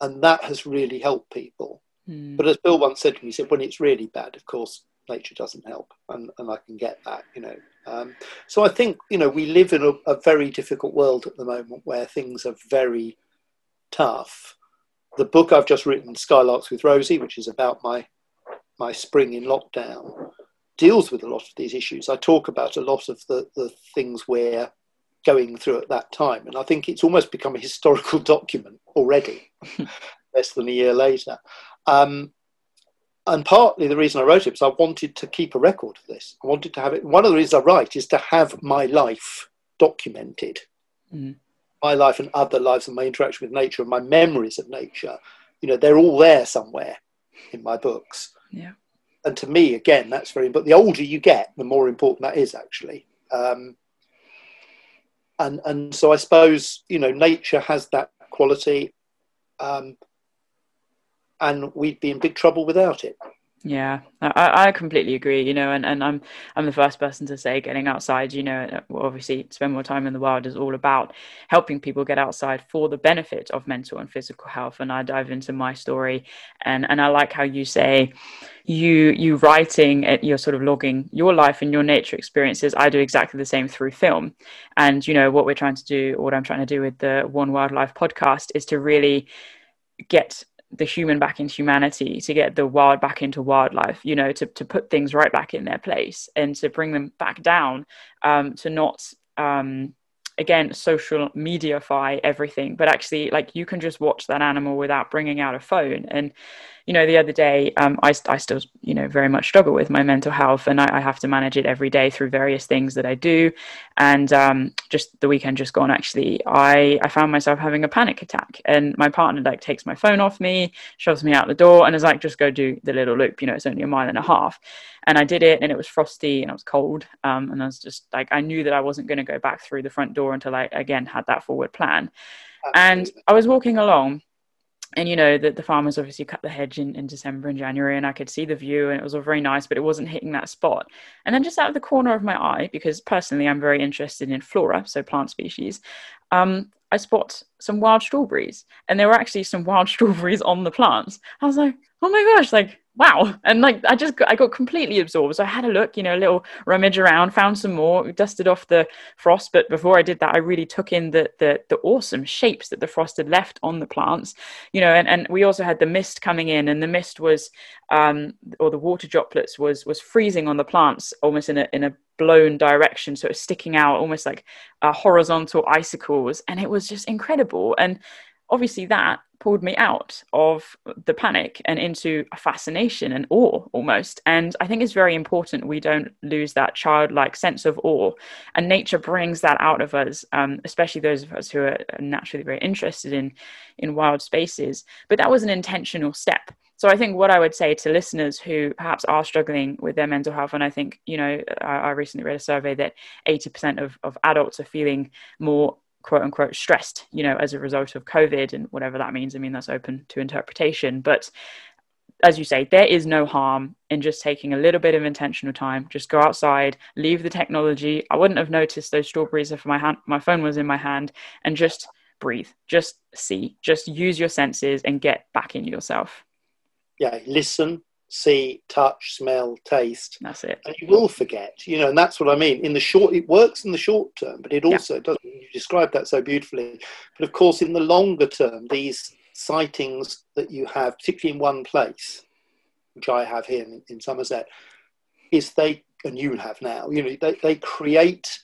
and that has really helped people. Mm. But as Bill once said to me, he said, when it's really bad, of course, nature doesn't help, and, and I can get that, you know. Um, so I think, you know, we live in a, a very difficult world at the moment where things are very tough. The book I've just written, Skylarks with Rosie, which is about my my spring in lockdown, deals with a lot of these issues. I talk about a lot of the, the things we're going through at that time. And I think it's almost become a historical (laughs) document already, (laughs) less than a year later. Um, and partly the reason I wrote it was I wanted to keep a record of this. I wanted to have it. One of the reasons I write is to have my life documented, mm. my life and other lives and my interaction with nature and my memories of nature. You know, they're all there somewhere in my books. Yeah and to me, again, that's very. But the older you get, the more important that is actually. Um, and and so I suppose you know nature has that quality, um, and we'd be in big trouble without it. Yeah, I, I completely agree. You know, and, and I'm I'm the first person to say getting outside. You know, obviously, spend more time in the wild is all about helping people get outside for the benefit of mental and physical health. And I dive into my story, and and I like how you say you you writing it, you're sort of logging your life and your nature experiences. I do exactly the same through film, and you know what we're trying to do, what I'm trying to do with the One Wildlife podcast is to really get the human back into humanity, to get the wild back into wildlife, you know, to, to put things right back in their place and to bring them back down, um, to not, um, again, social mediafy everything, but actually, like, you can just watch that animal without bringing out a phone. And you know, the other day, um, I, I still, you know, very much struggle with my mental health and I, I have to manage it every day through various things that I do. And um, just the weekend just gone, actually, I, I found myself having a panic attack and my partner like takes my phone off me, shoves me out the door and is like, just go do the little loop, you know, it's only a mile and a half. And I did it and it was frosty and it was cold. Um, and I was just like, I knew that I wasn't going to go back through the front door until I again had that forward plan. Absolutely. And I was walking along and you know that the farmers obviously cut the hedge in, in december and january and i could see the view and it was all very nice but it wasn't hitting that spot. And then just out of the corner of my eye because personally i'm very interested in flora so plant species um, i spot some wild strawberries and there were actually some wild (laughs) strawberries on the plants. I was like oh my gosh like wow. And like i just i got completely absorbed. So i had a look you know a little rummage around found some more dusted off the frost. But before i did that i really took in the the, the awesome shapes that the frost had left on the plants you know and, and we also had the mist coming in and the mist was um or the water droplets was was freezing on the plants almost in a in a blown direction. So it's sticking out almost like uh, horizontal icicles. And it was just incredible. And obviously that pulled me out of the panic and into a fascination and awe almost. And I think it's very important we don't lose that childlike sense of awe. And nature brings that out of us, um, especially those of us who are naturally very interested in, in wild spaces. But that was an intentional step. So I think what I would say to listeners who perhaps are struggling with their mental health, and I think, you know, I, I recently read a survey that 80% of, of adults are feeling more quote unquote stressed, you know, as a result of COVID and whatever that means. I mean, that's open to interpretation. But as you say, there is no harm in just taking a little bit of intentional time. Just go outside, leave the technology. I wouldn't have noticed those strawberries if my hand, my phone was in my hand, and just breathe, just see, just use your senses and get back in yourself. Yeah, listen, see, touch, smell, taste. That's it. And you will forget, you know, and that's what I mean. In the short, it works in the short term, but it also yeah. doesn't. You described that so beautifully. But of course, in the longer term, these sightings that you have, particularly in one place, which I have here in, in Somerset, is they, and you have now, you know, they, they create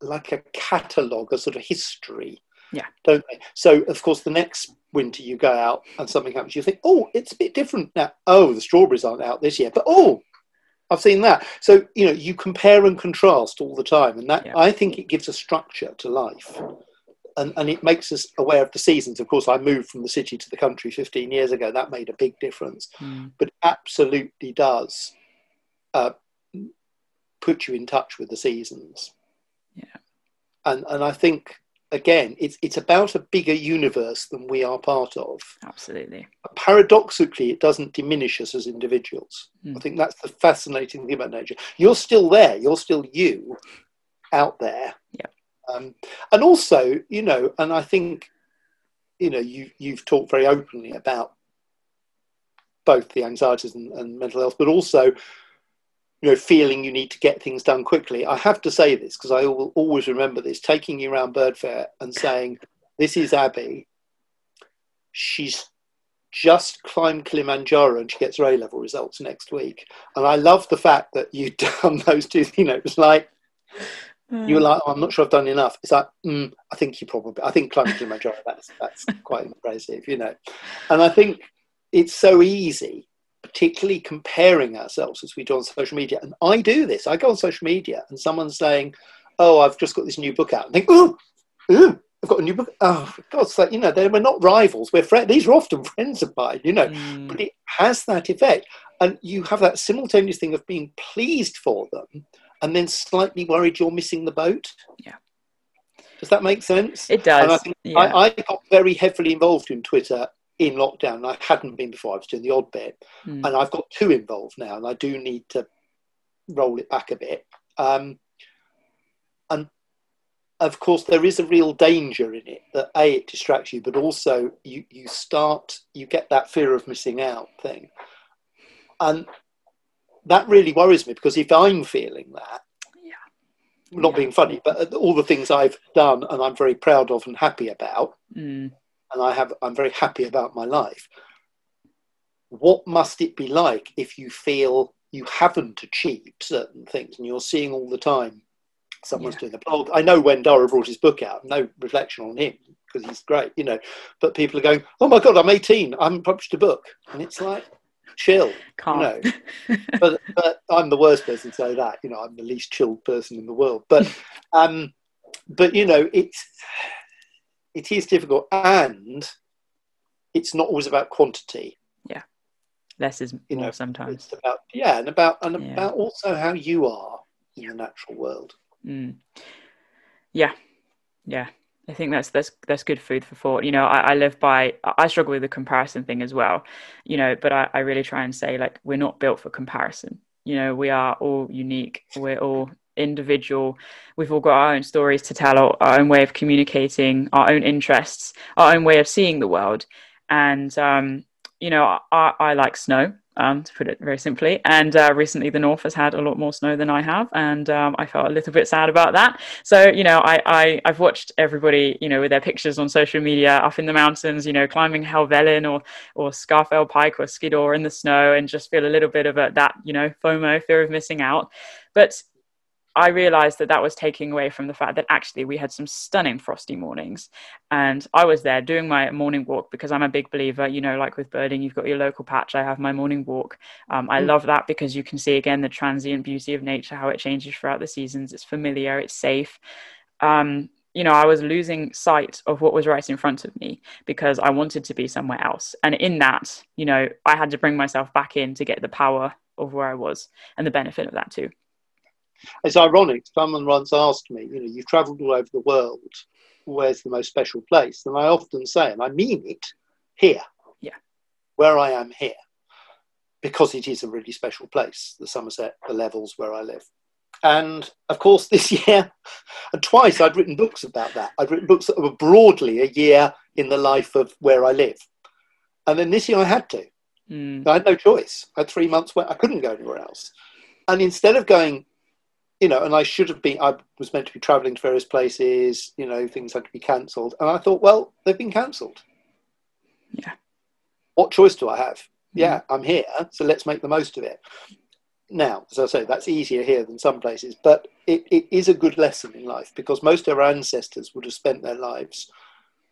like a catalogue, a sort of history yeah. Don't they? So, of course, the next winter you go out and something happens, you think, oh, it's a bit different now. Oh, the strawberries aren't out this year, but oh, I've seen that. So, you know, you compare and contrast all the time. And that, yeah. I think it gives a structure to life. And, and it makes us aware of the seasons. Of course, I moved from the city to the country 15 years ago. That made a big difference. Mm. But absolutely does uh, put you in touch with the seasons. Yeah. And, and I think again, it's it's about a bigger universe than we are part of. Absolutely. Paradoxically, it doesn't diminish us as individuals. Mm. I think that's the fascinating thing about nature. You're still there. You're still you, out there. Yeah. Um, and also, you know, and I think, you know, you you've talked very openly about both the anxieties and, and mental health, but also you know, feeling you need to get things done quickly. I have to say this because I will always remember this taking you around Bird Fair and saying, This is Abby. She's just climbed Kilimanjaro and she gets her A level results next week. And I love the fact that you've (laughs) done those two, you know, it was like, mm. you were like, oh, I'm not sure I've done enough. It's like, mm, I think you probably, I think climbing Kilimanjaro, that's, that's quite impressive, you know. And I think it's so easy particularly comparing ourselves as we do on social media. And I do this. I go on social media and someone's saying, "Oh, I've just got this new book out," and think, "Oh, ooh, I've got a new book." Oh, God's like you know, they, we're not rivals. We're friends. These are often (laughs) friends of mine, you know. Mm. But it has that effect, and you have that simultaneous thing of being pleased for them, and then slightly worried you're missing the boat. Yeah. Does that make sense? It does. I, yeah. I, I got very heavily involved in Twitter in lockdown. I hadn't been before. I was doing the odd bit, Mm. and I've got two involved now, and I do need to roll it back a bit. Um, and of course, there is a real danger in it that a it distracts you, but also you you start you get that fear of missing out thing, and that really worries me because if I'm feeling that, Yeah. not Yeah. being funny, but all the things I've done and I'm very proud of and happy about, Mm. And I have I'm very happy about my life. What must it be like if you feel you haven't achieved certain things and you're seeing all the time someone's Yeah. doing a blog? I know when Dara brought his book out, no reflection on him because he's great, you know, but people are going, "Oh my god, I'm 18, I haven't published a book," and it's like, chill, Can't. know. (laughs) but, but I'm the worst person to say that. You know, I'm the least chilled person in the world. But, um, but you know, it's it is difficult, and it's not always about quantity. Yeah less is You more know, sometimes. It's about yeah, and about and Yeah. about also how you are in the natural world. Mm. Yeah, yeah. I think that's that's that's good food for thought. You know, I, I live by I struggle with the comparison thing as well. You know, but I, I really try and say like we're not built for comparison. You know, we are all unique. We're all individual. We've all got our own stories to tell, our, own way of communicating, our own interests, our own way of seeing the world. And um, you know, I, I like snow um, to put it very simply. And uh, recently, the north has had a lot more snow than I have, and um, I felt a little bit sad about that. So, you know, I, I I've watched everybody, you know, with their pictures on social media up in the mountains, you know, climbing Helvellyn or or Scafell Pike or Skiddaw in the snow, and just feel a little bit of a, that, you know, FOMO, fear of missing out. But I realized that that was taking away from the fact that actually we had some stunning frosty mornings. And I was there doing my morning walk because I'm a big believer, you know, like with birding, you've got your local patch. I have my morning walk. Um, I Mm. love that because you can see again the transient beauty of nature, how it changes throughout the seasons. It's familiar, it's safe. Um, you know, I was losing sight of what was right in front of me because I wanted to be somewhere else. And in that, you know, I had to bring myself back in to get the power of where I was and the benefit of that too. It's ironic. Someone once asked me, you know, you've travelled all over the world. Where's the most special place? And I often say, and I mean it, here. Yeah. Where I am here. Because it is a really special place, the Somerset, the levels where I live. And of course, (laughs) this year, and twice I'd written books about that. I'd written books that were broadly a year in the life of where I live. And then this year I had to. Mm, I had no choice. I had three months where I couldn't go anywhere else. And instead of going, you know, and I should have been, I was meant to be traveling to various places, you know, things had to be cancelled. And I thought, well, they've been cancelled. Yeah. What choice do I have? Yeah, I'm here, so let's make the most of it. Now, as I say, that's easier here than some places, but it, it is a good lesson in life because most of our ancestors would have spent their lives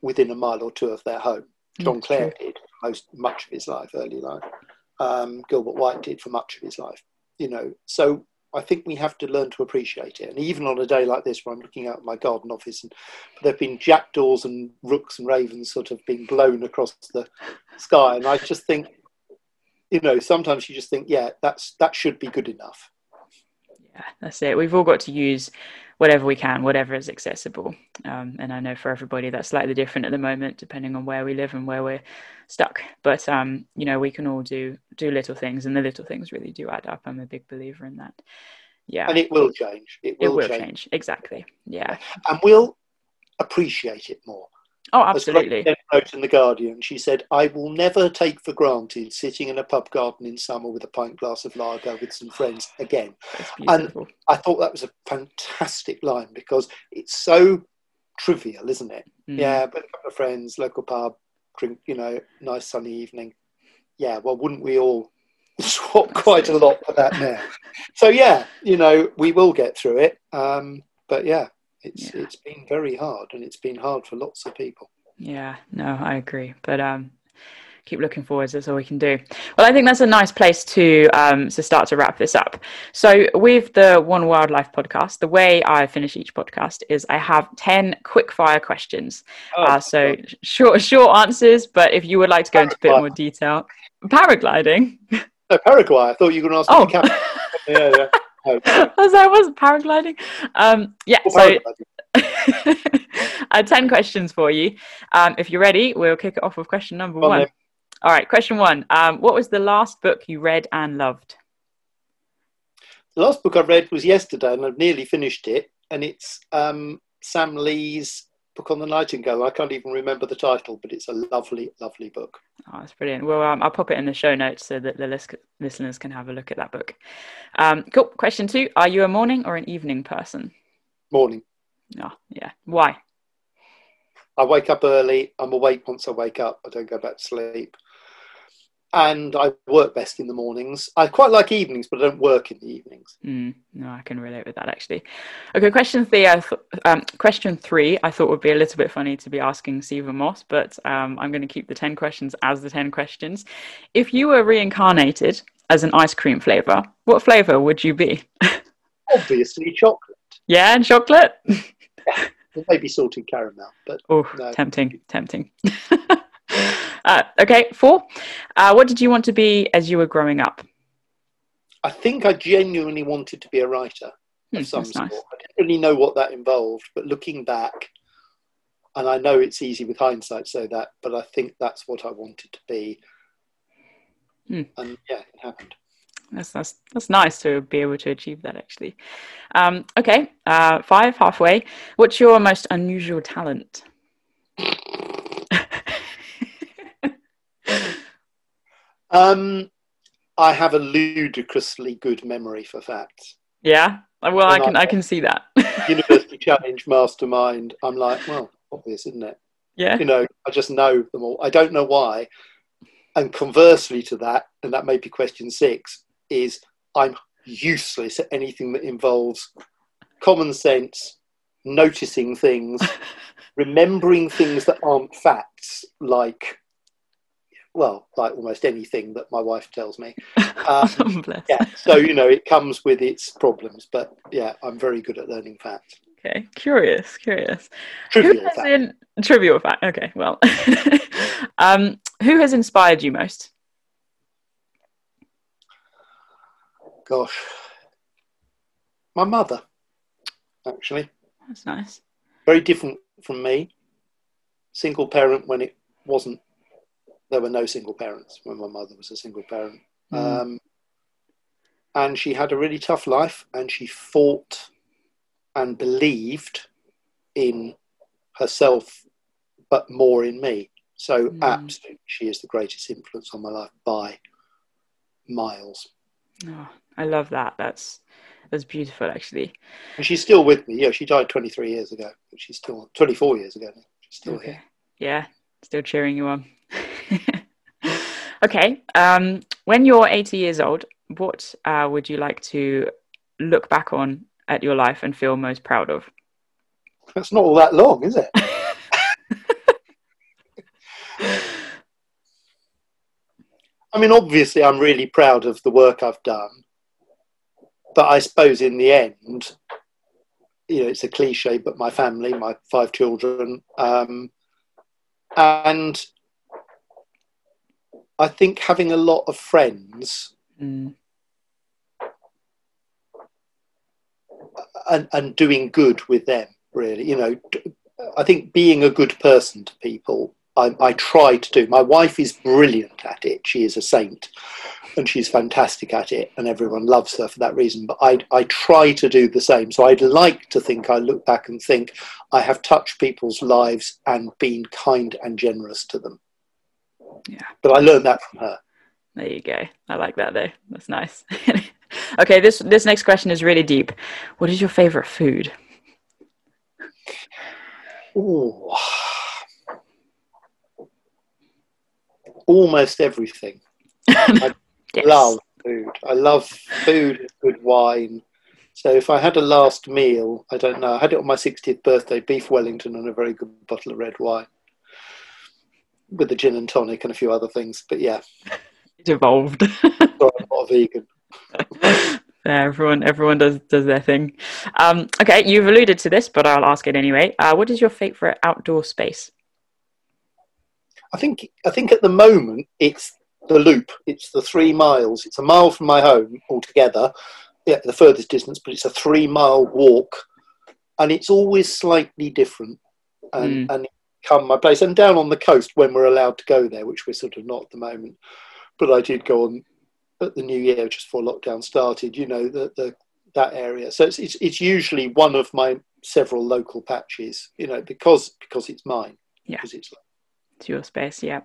within a mile or two of their home. John That's Clare did most much of his life, early life. Um, Gilbert White did for much of his life. You know, so I think we have to learn to appreciate it. And even on a day like this, where I'm looking out my garden office, and there've been jackdaws and rooks and ravens sort of being blown across the sky, and I just think, you know, sometimes you just think, yeah, that's that should be good enough. Yeah, that's it. We've all got to use whatever we can, whatever is accessible. Um, and I know for everybody that's slightly different at the moment, depending on where we live and where we're stuck. But um, you know, we can all do do little things, and the little things really do add up. I'm a big believer in that. Yeah, And it will change. It it will, will change. change. Exactly. Yeah. and we'll appreciate it more. Oh, absolutely. Wrote in the Guardian, she said, "I will never take for granted sitting in a pub garden in summer with a pint glass of lager with some friends (sighs) again." And- I thought that was a fantastic line because it's so trivial, isn't it? Mm. Yeah, but a couple of friends, local pub, drink, you know, nice sunny evening. Yeah, well, wouldn't we all (laughs) swap quite a lot for that now? so yeah, you know, we will get through it. Um, but yeah, it's Yeah. it's been very hard, and it's been hard for lots of people. Yeah, no, I agree. But um, keep looking forwards. That's all we can do. Well, I think that's a nice place to um, to start to wrap this up. So, with the One Wildlife podcast, the way I finish each podcast is I have ten quick fire questions. Oh, uh, so short short answers, but if you would like to go into a bit more detail, paragliding. no, Paraguay. I thought you were going to ask Oh, (laughs) yeah, yeah. (laughs) Was that was paragliding? Um, yeah. So uh, (laughs) 10 questions for you. Um, if you're ready, we'll kick it off with question number On one. then. All right, question one. Um, what was the last book you read and loved? The last book I read was yesterday, and I've nearly finished it. And it's um, Sam Lee's book on the Nightingale. I can't even remember the title, but it's a lovely, lovely book. Oh, that's brilliant. Well, um, I'll pop it in the show notes so that the lis- listeners can have a look at that book. Um, cool. Question two Are you a morning or an evening person? Morning. Oh, yeah. Why? I wake up early. I'm awake once I wake up. I don't go back to sleep. And I work best in the mornings. I quite like evenings, but I don't work in the evenings. Mm, no, I can relate with that actually. Okay, question three. I th- um, question three. I thought would be a little bit funny to be asking Stephen Moss, but um, I'm going to keep the ten questions as the ten questions. If you were reincarnated as an ice cream flavor, what flavor would you be? (laughs) Obviously, chocolate. yeah, and chocolate. Or (laughs) maybe salted caramel, but Oh, No. tempting, tempting. (laughs) uh, okay, four. Uh, what did you want to be as you were growing up? I think I genuinely wanted to be a writer Hmm, of some sort. nice. I didn't really know what that involved, but looking back, and I know it's easy with hindsight to say that, but I think that's what I wanted to be. Hmm. And yeah, it happened. That's that's that's nice to be able to achieve that actually. Um, okay, uh, five halfway. What's your most unusual talent? (laughs) Um, I have a ludicrously good memory for facts. yeah, well, I can I- I can see that. (laughs) University Challenge Mastermind. I'm like, well, obvious, isn't it? yeah, you know, I just know them all. I don't know why. And conversely to that, and that may be question six, is I'm useless at anything that involves common sense, noticing things, (laughs) remembering things that aren't facts, like, well, like almost anything that my wife tells me. (laughs) Um, (laughs) yeah, so, you know, it comes with its problems, but yeah, I'm very good at learning facts. Okay, curious, curious. Trivial facts. in trivial fact? Okay, well, (laughs) um, who has inspired you most? Gosh. My mother, actually. That's nice. Very different from me. Single parent when it wasn't, there were no single parents when my mother was a single parent. Mm. Um, and she had a really tough life and she fought and believed in herself, but more in me. So, Mm. absolutely, she is the greatest influence on my life by miles. Oh, I love that. That's that's beautiful, actually. And she's still with me. Yeah, she died 23 years ago, but she's still 24 years ago. She's still Okay. here. Yeah, still cheering you on. (laughs) okay. Um, when you're 80 years old, what uh, would you like to look back on at your life and feel most proud of? That's not all that long, is it? (laughs) I mean, obviously, I'm really proud of the work I've done, but I suppose in the end, you know, it's a cliche, but my family, my five children, um, and I think having a lot of friends Mm, and, and doing good with them, really, you know, I think being a good person to people, I, I try to do. My wife is brilliant at it. She is a saint and she's fantastic at it, and everyone loves her for that reason. But I, I try to do the same. So I'd like to think I look back and think I have touched people's lives and been kind and generous to them. Yeah. But I learned that from her. there you go. I like that though. That's nice. (laughs) okay, this this next question is really deep. What is your favorite food? Ooh. Almost everything. (laughs) Yes. love food. I love food and good wine. So if I had a last meal, I don't know. I had it on my 60th birthday, beef Wellington and a very good bottle of red wine with the gin and tonic and a few other things. But yeah, It evolved. (laughs) I'm not a vegan. (laughs) Yeah, everyone everyone does does their thing. Um, okay, you've alluded to this, but I'll ask it anyway. Uh, what is your favorite outdoor space? I think I think at the moment it's the loop. It's the three miles. It's a mile from my home altogether. Yeah, the furthest distance, but it's a three mile walk, and it's always slightly different. and, mm. and come my place. And down on the coast when we're allowed to go there, which we're sort of not at the moment. But I did go on at the new year just before lockdown started. You know the the that area. So it's, it's it's usually one of my several local patches. You know because because it's mine. Yeah. Because it's to your space. Yeah.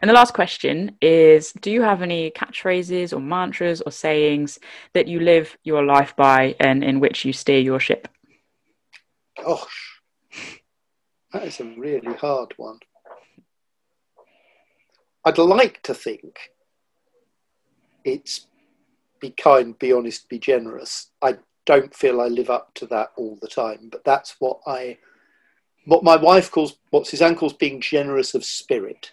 And the last question is Do you have any catchphrases or mantras or sayings that you live your life by and in which you steer your ship? Gosh, that is a really hard one. I'd like to think it's be kind, be honest, be generous. I don't feel I live up to that all the time, but that's what I what my wife calls, what Suzanne calls being generous of spirit.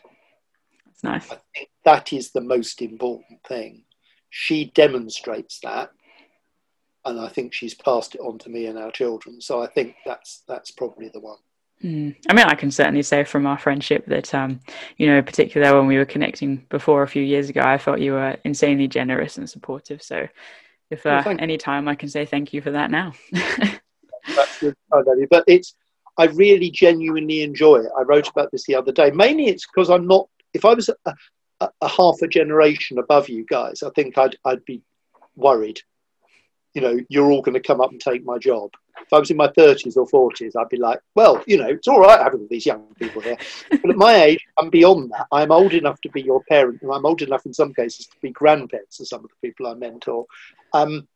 That's nice. I think that is the most important thing. She demonstrates that, and I think she's passed it on to me and our children. So I think that's that's probably the one. Mm. I mean, I can certainly say from our friendship that, um, you know, particularly when we were connecting before a few years ago, I felt you were insanely generous and supportive. So, if uh, well, any time I can say thank you for that now. (laughs) That's good, but it's I really genuinely enjoy it. I wrote about this the other day. Mainly it's because I'm not, if I was a, a, a, half a generation above you guys, I think I'd, I'd be worried. You know, you're all going to come up and take my job. If I was in my 30s or 40s, I'd be like, well, you know, it's all right having these young people here. but at my age, I'm beyond that. I'm old enough to be your parent, and I'm old enough in some cases to be grandparents to some of the people I mentor. Um,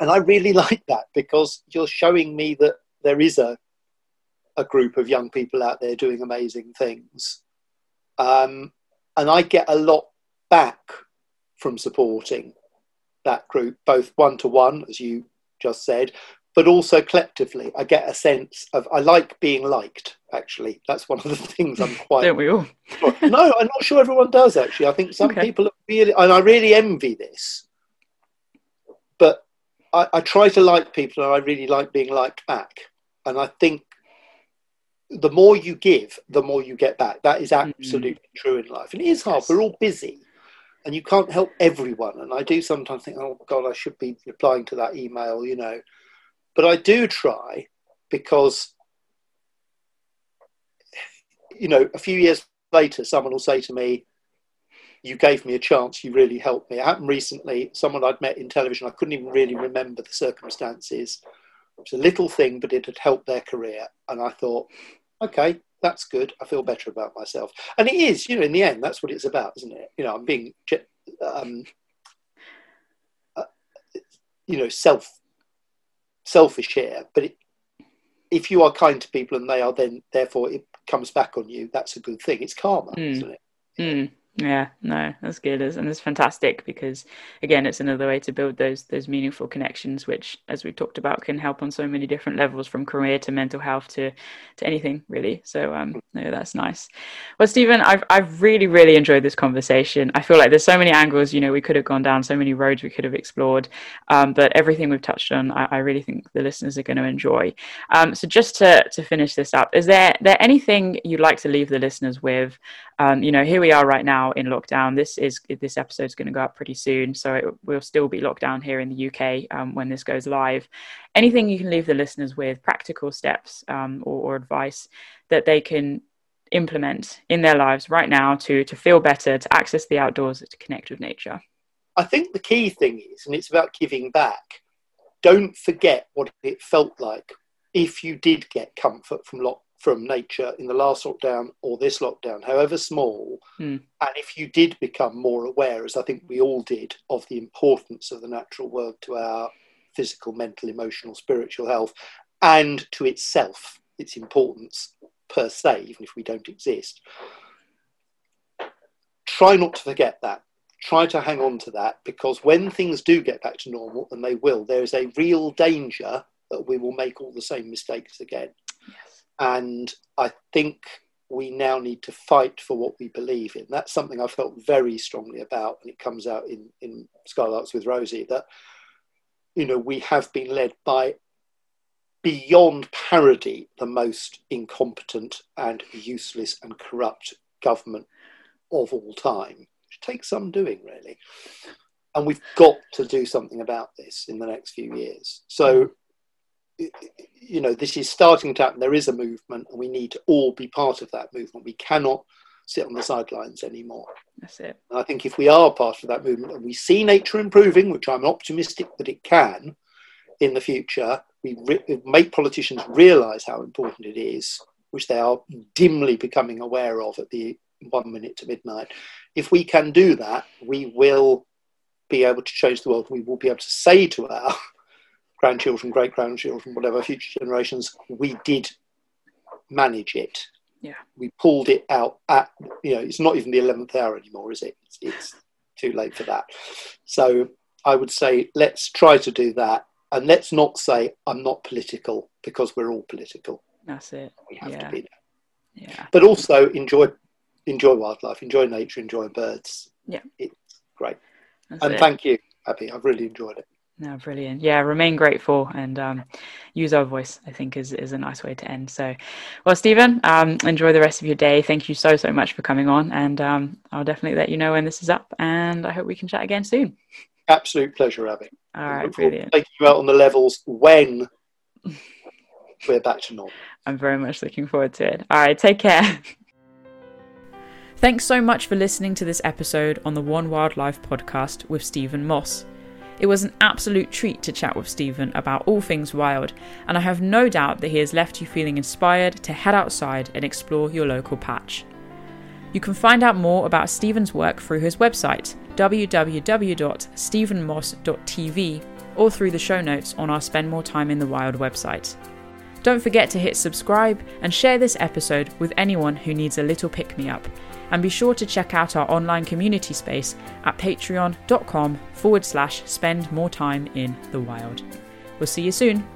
and I really (laughs) like that because you're showing me that there is a a group of young people out there doing amazing things. Um, and I get a lot back from supporting that group, both one to one, as you just said, but also collectively. I get a sense of, I like being liked, actually. That's one of the (laughs) things I'm quite. Don't we all? no, I'm not sure everyone does, actually. I think some okay. people are really, and I really envy this. But I, I try to like people and I really like being liked back. And I think the more you give, the more you get back. That is absolutely mm-hmm. true in life. And it is hard. Yes. We're all busy and you can't help everyone. And I do sometimes think, oh, God, I should be replying to that email, you know. But I do try because, you know, a few years later, someone will say to me, you gave me a chance, you really helped me. It happened recently, someone I'd met in television, I couldn't even really remember the circumstances. It was a little thing, but it had helped their career. And I thought, okay, that's good. I feel better about myself. And it is, you know, in the end, that's what it's about, isn't it? You know, I'm being, um, uh, you know, self selfish here, but it, if you are kind to people and they are then, therefore, it comes back on you. That's a good thing. It's karma, mm. isn't it? Mm. Yeah, no, that's good, and it's fantastic because again, it's another way to build those those meaningful connections, which, as we've talked about, can help on so many different levels, from career to mental health to to anything really. So, um, no, that's nice. Well, Stephen, I've I've really really enjoyed this conversation. I feel like there's so many angles, you know, we could have gone down, so many roads we could have explored, um, but everything we've touched on, I, I really think the listeners are going to enjoy. Um, so, just to to finish this up, is there there anything you'd like to leave the listeners with? Um, you know, here we are right now in lockdown. This is this episode is going to go up pretty soon, so it will still be locked down here in the UK um, when this goes live. Anything you can leave the listeners with, practical steps um, or, or advice that they can implement in their lives right now to to feel better, to access the outdoors, to connect with nature. I think the key thing is, and it's about giving back. Don't forget what it felt like if you did get comfort from lock from nature in the last lockdown or this lockdown, however small, mm. and if you did become more aware, as I think we all did, of the importance of the natural world to our physical, mental, emotional, spiritual health, and to itself, its importance per se, even if we don't exist, try not to forget that. Try to hang on to that because when things do get back to normal, and they will, there is a real danger that we will make all the same mistakes again. And I think we now need to fight for what we believe in. That's something I felt very strongly about, and it comes out in, in Skylarks with Rosie that, you know, we have been led by beyond parody the most incompetent and useless and corrupt government of all time, which takes some doing, really. And we've got to do something about this in the next few years. So you know, this is starting to happen. There is a movement, and we need to all be part of that movement. We cannot sit on the sidelines anymore. That's it. And I think if we are part of that movement and we see nature improving, which I'm optimistic that it can in the future, we re- make politicians realise how important it is, which they are dimly becoming aware of at the one minute to midnight. If we can do that, we will be able to change the world. We will be able to say to our grandchildren, great grandchildren, whatever future generations, we did manage it. Yeah. We pulled it out at, you know, it's not even the 11th hour anymore, is it? It's, it's too late for that. So I would say let's try to do that. And let's not say I'm not political because we're all political. That's it. We have yeah. to be there. Yeah. But also enjoy enjoy wildlife, enjoy nature, enjoy birds. Yeah. It's great. That's and it. thank you, Abby. I've really enjoyed it. No, brilliant. Yeah, remain grateful and um, use our voice, I think, is, is a nice way to end. So, well, Stephen, um, enjoy the rest of your day. Thank you so, so much for coming on. And um, I'll definitely let you know when this is up. And I hope we can chat again soon. Absolute pleasure, Abby. All right, I right, look forward to brilliant. Taking you out on the levels when (laughs) we're back to normal. I'm very much looking forward to it. All right, take care. Thanks so much for listening to this episode on the One Wildlife podcast with Stephen Moss. It was an absolute treat to chat with Stephen about all things wild, and I have no doubt that he has left you feeling inspired to head outside and explore your local patch. You can find out more about Stephen's work through his website, www.stephenmoss.tv, or through the show notes on our Spend More Time in the Wild website. Don't forget to hit subscribe and share this episode with anyone who needs a little pick me up. And be sure to check out our online community space at patreon.com forward slash spend more time in the wild. We'll see you soon.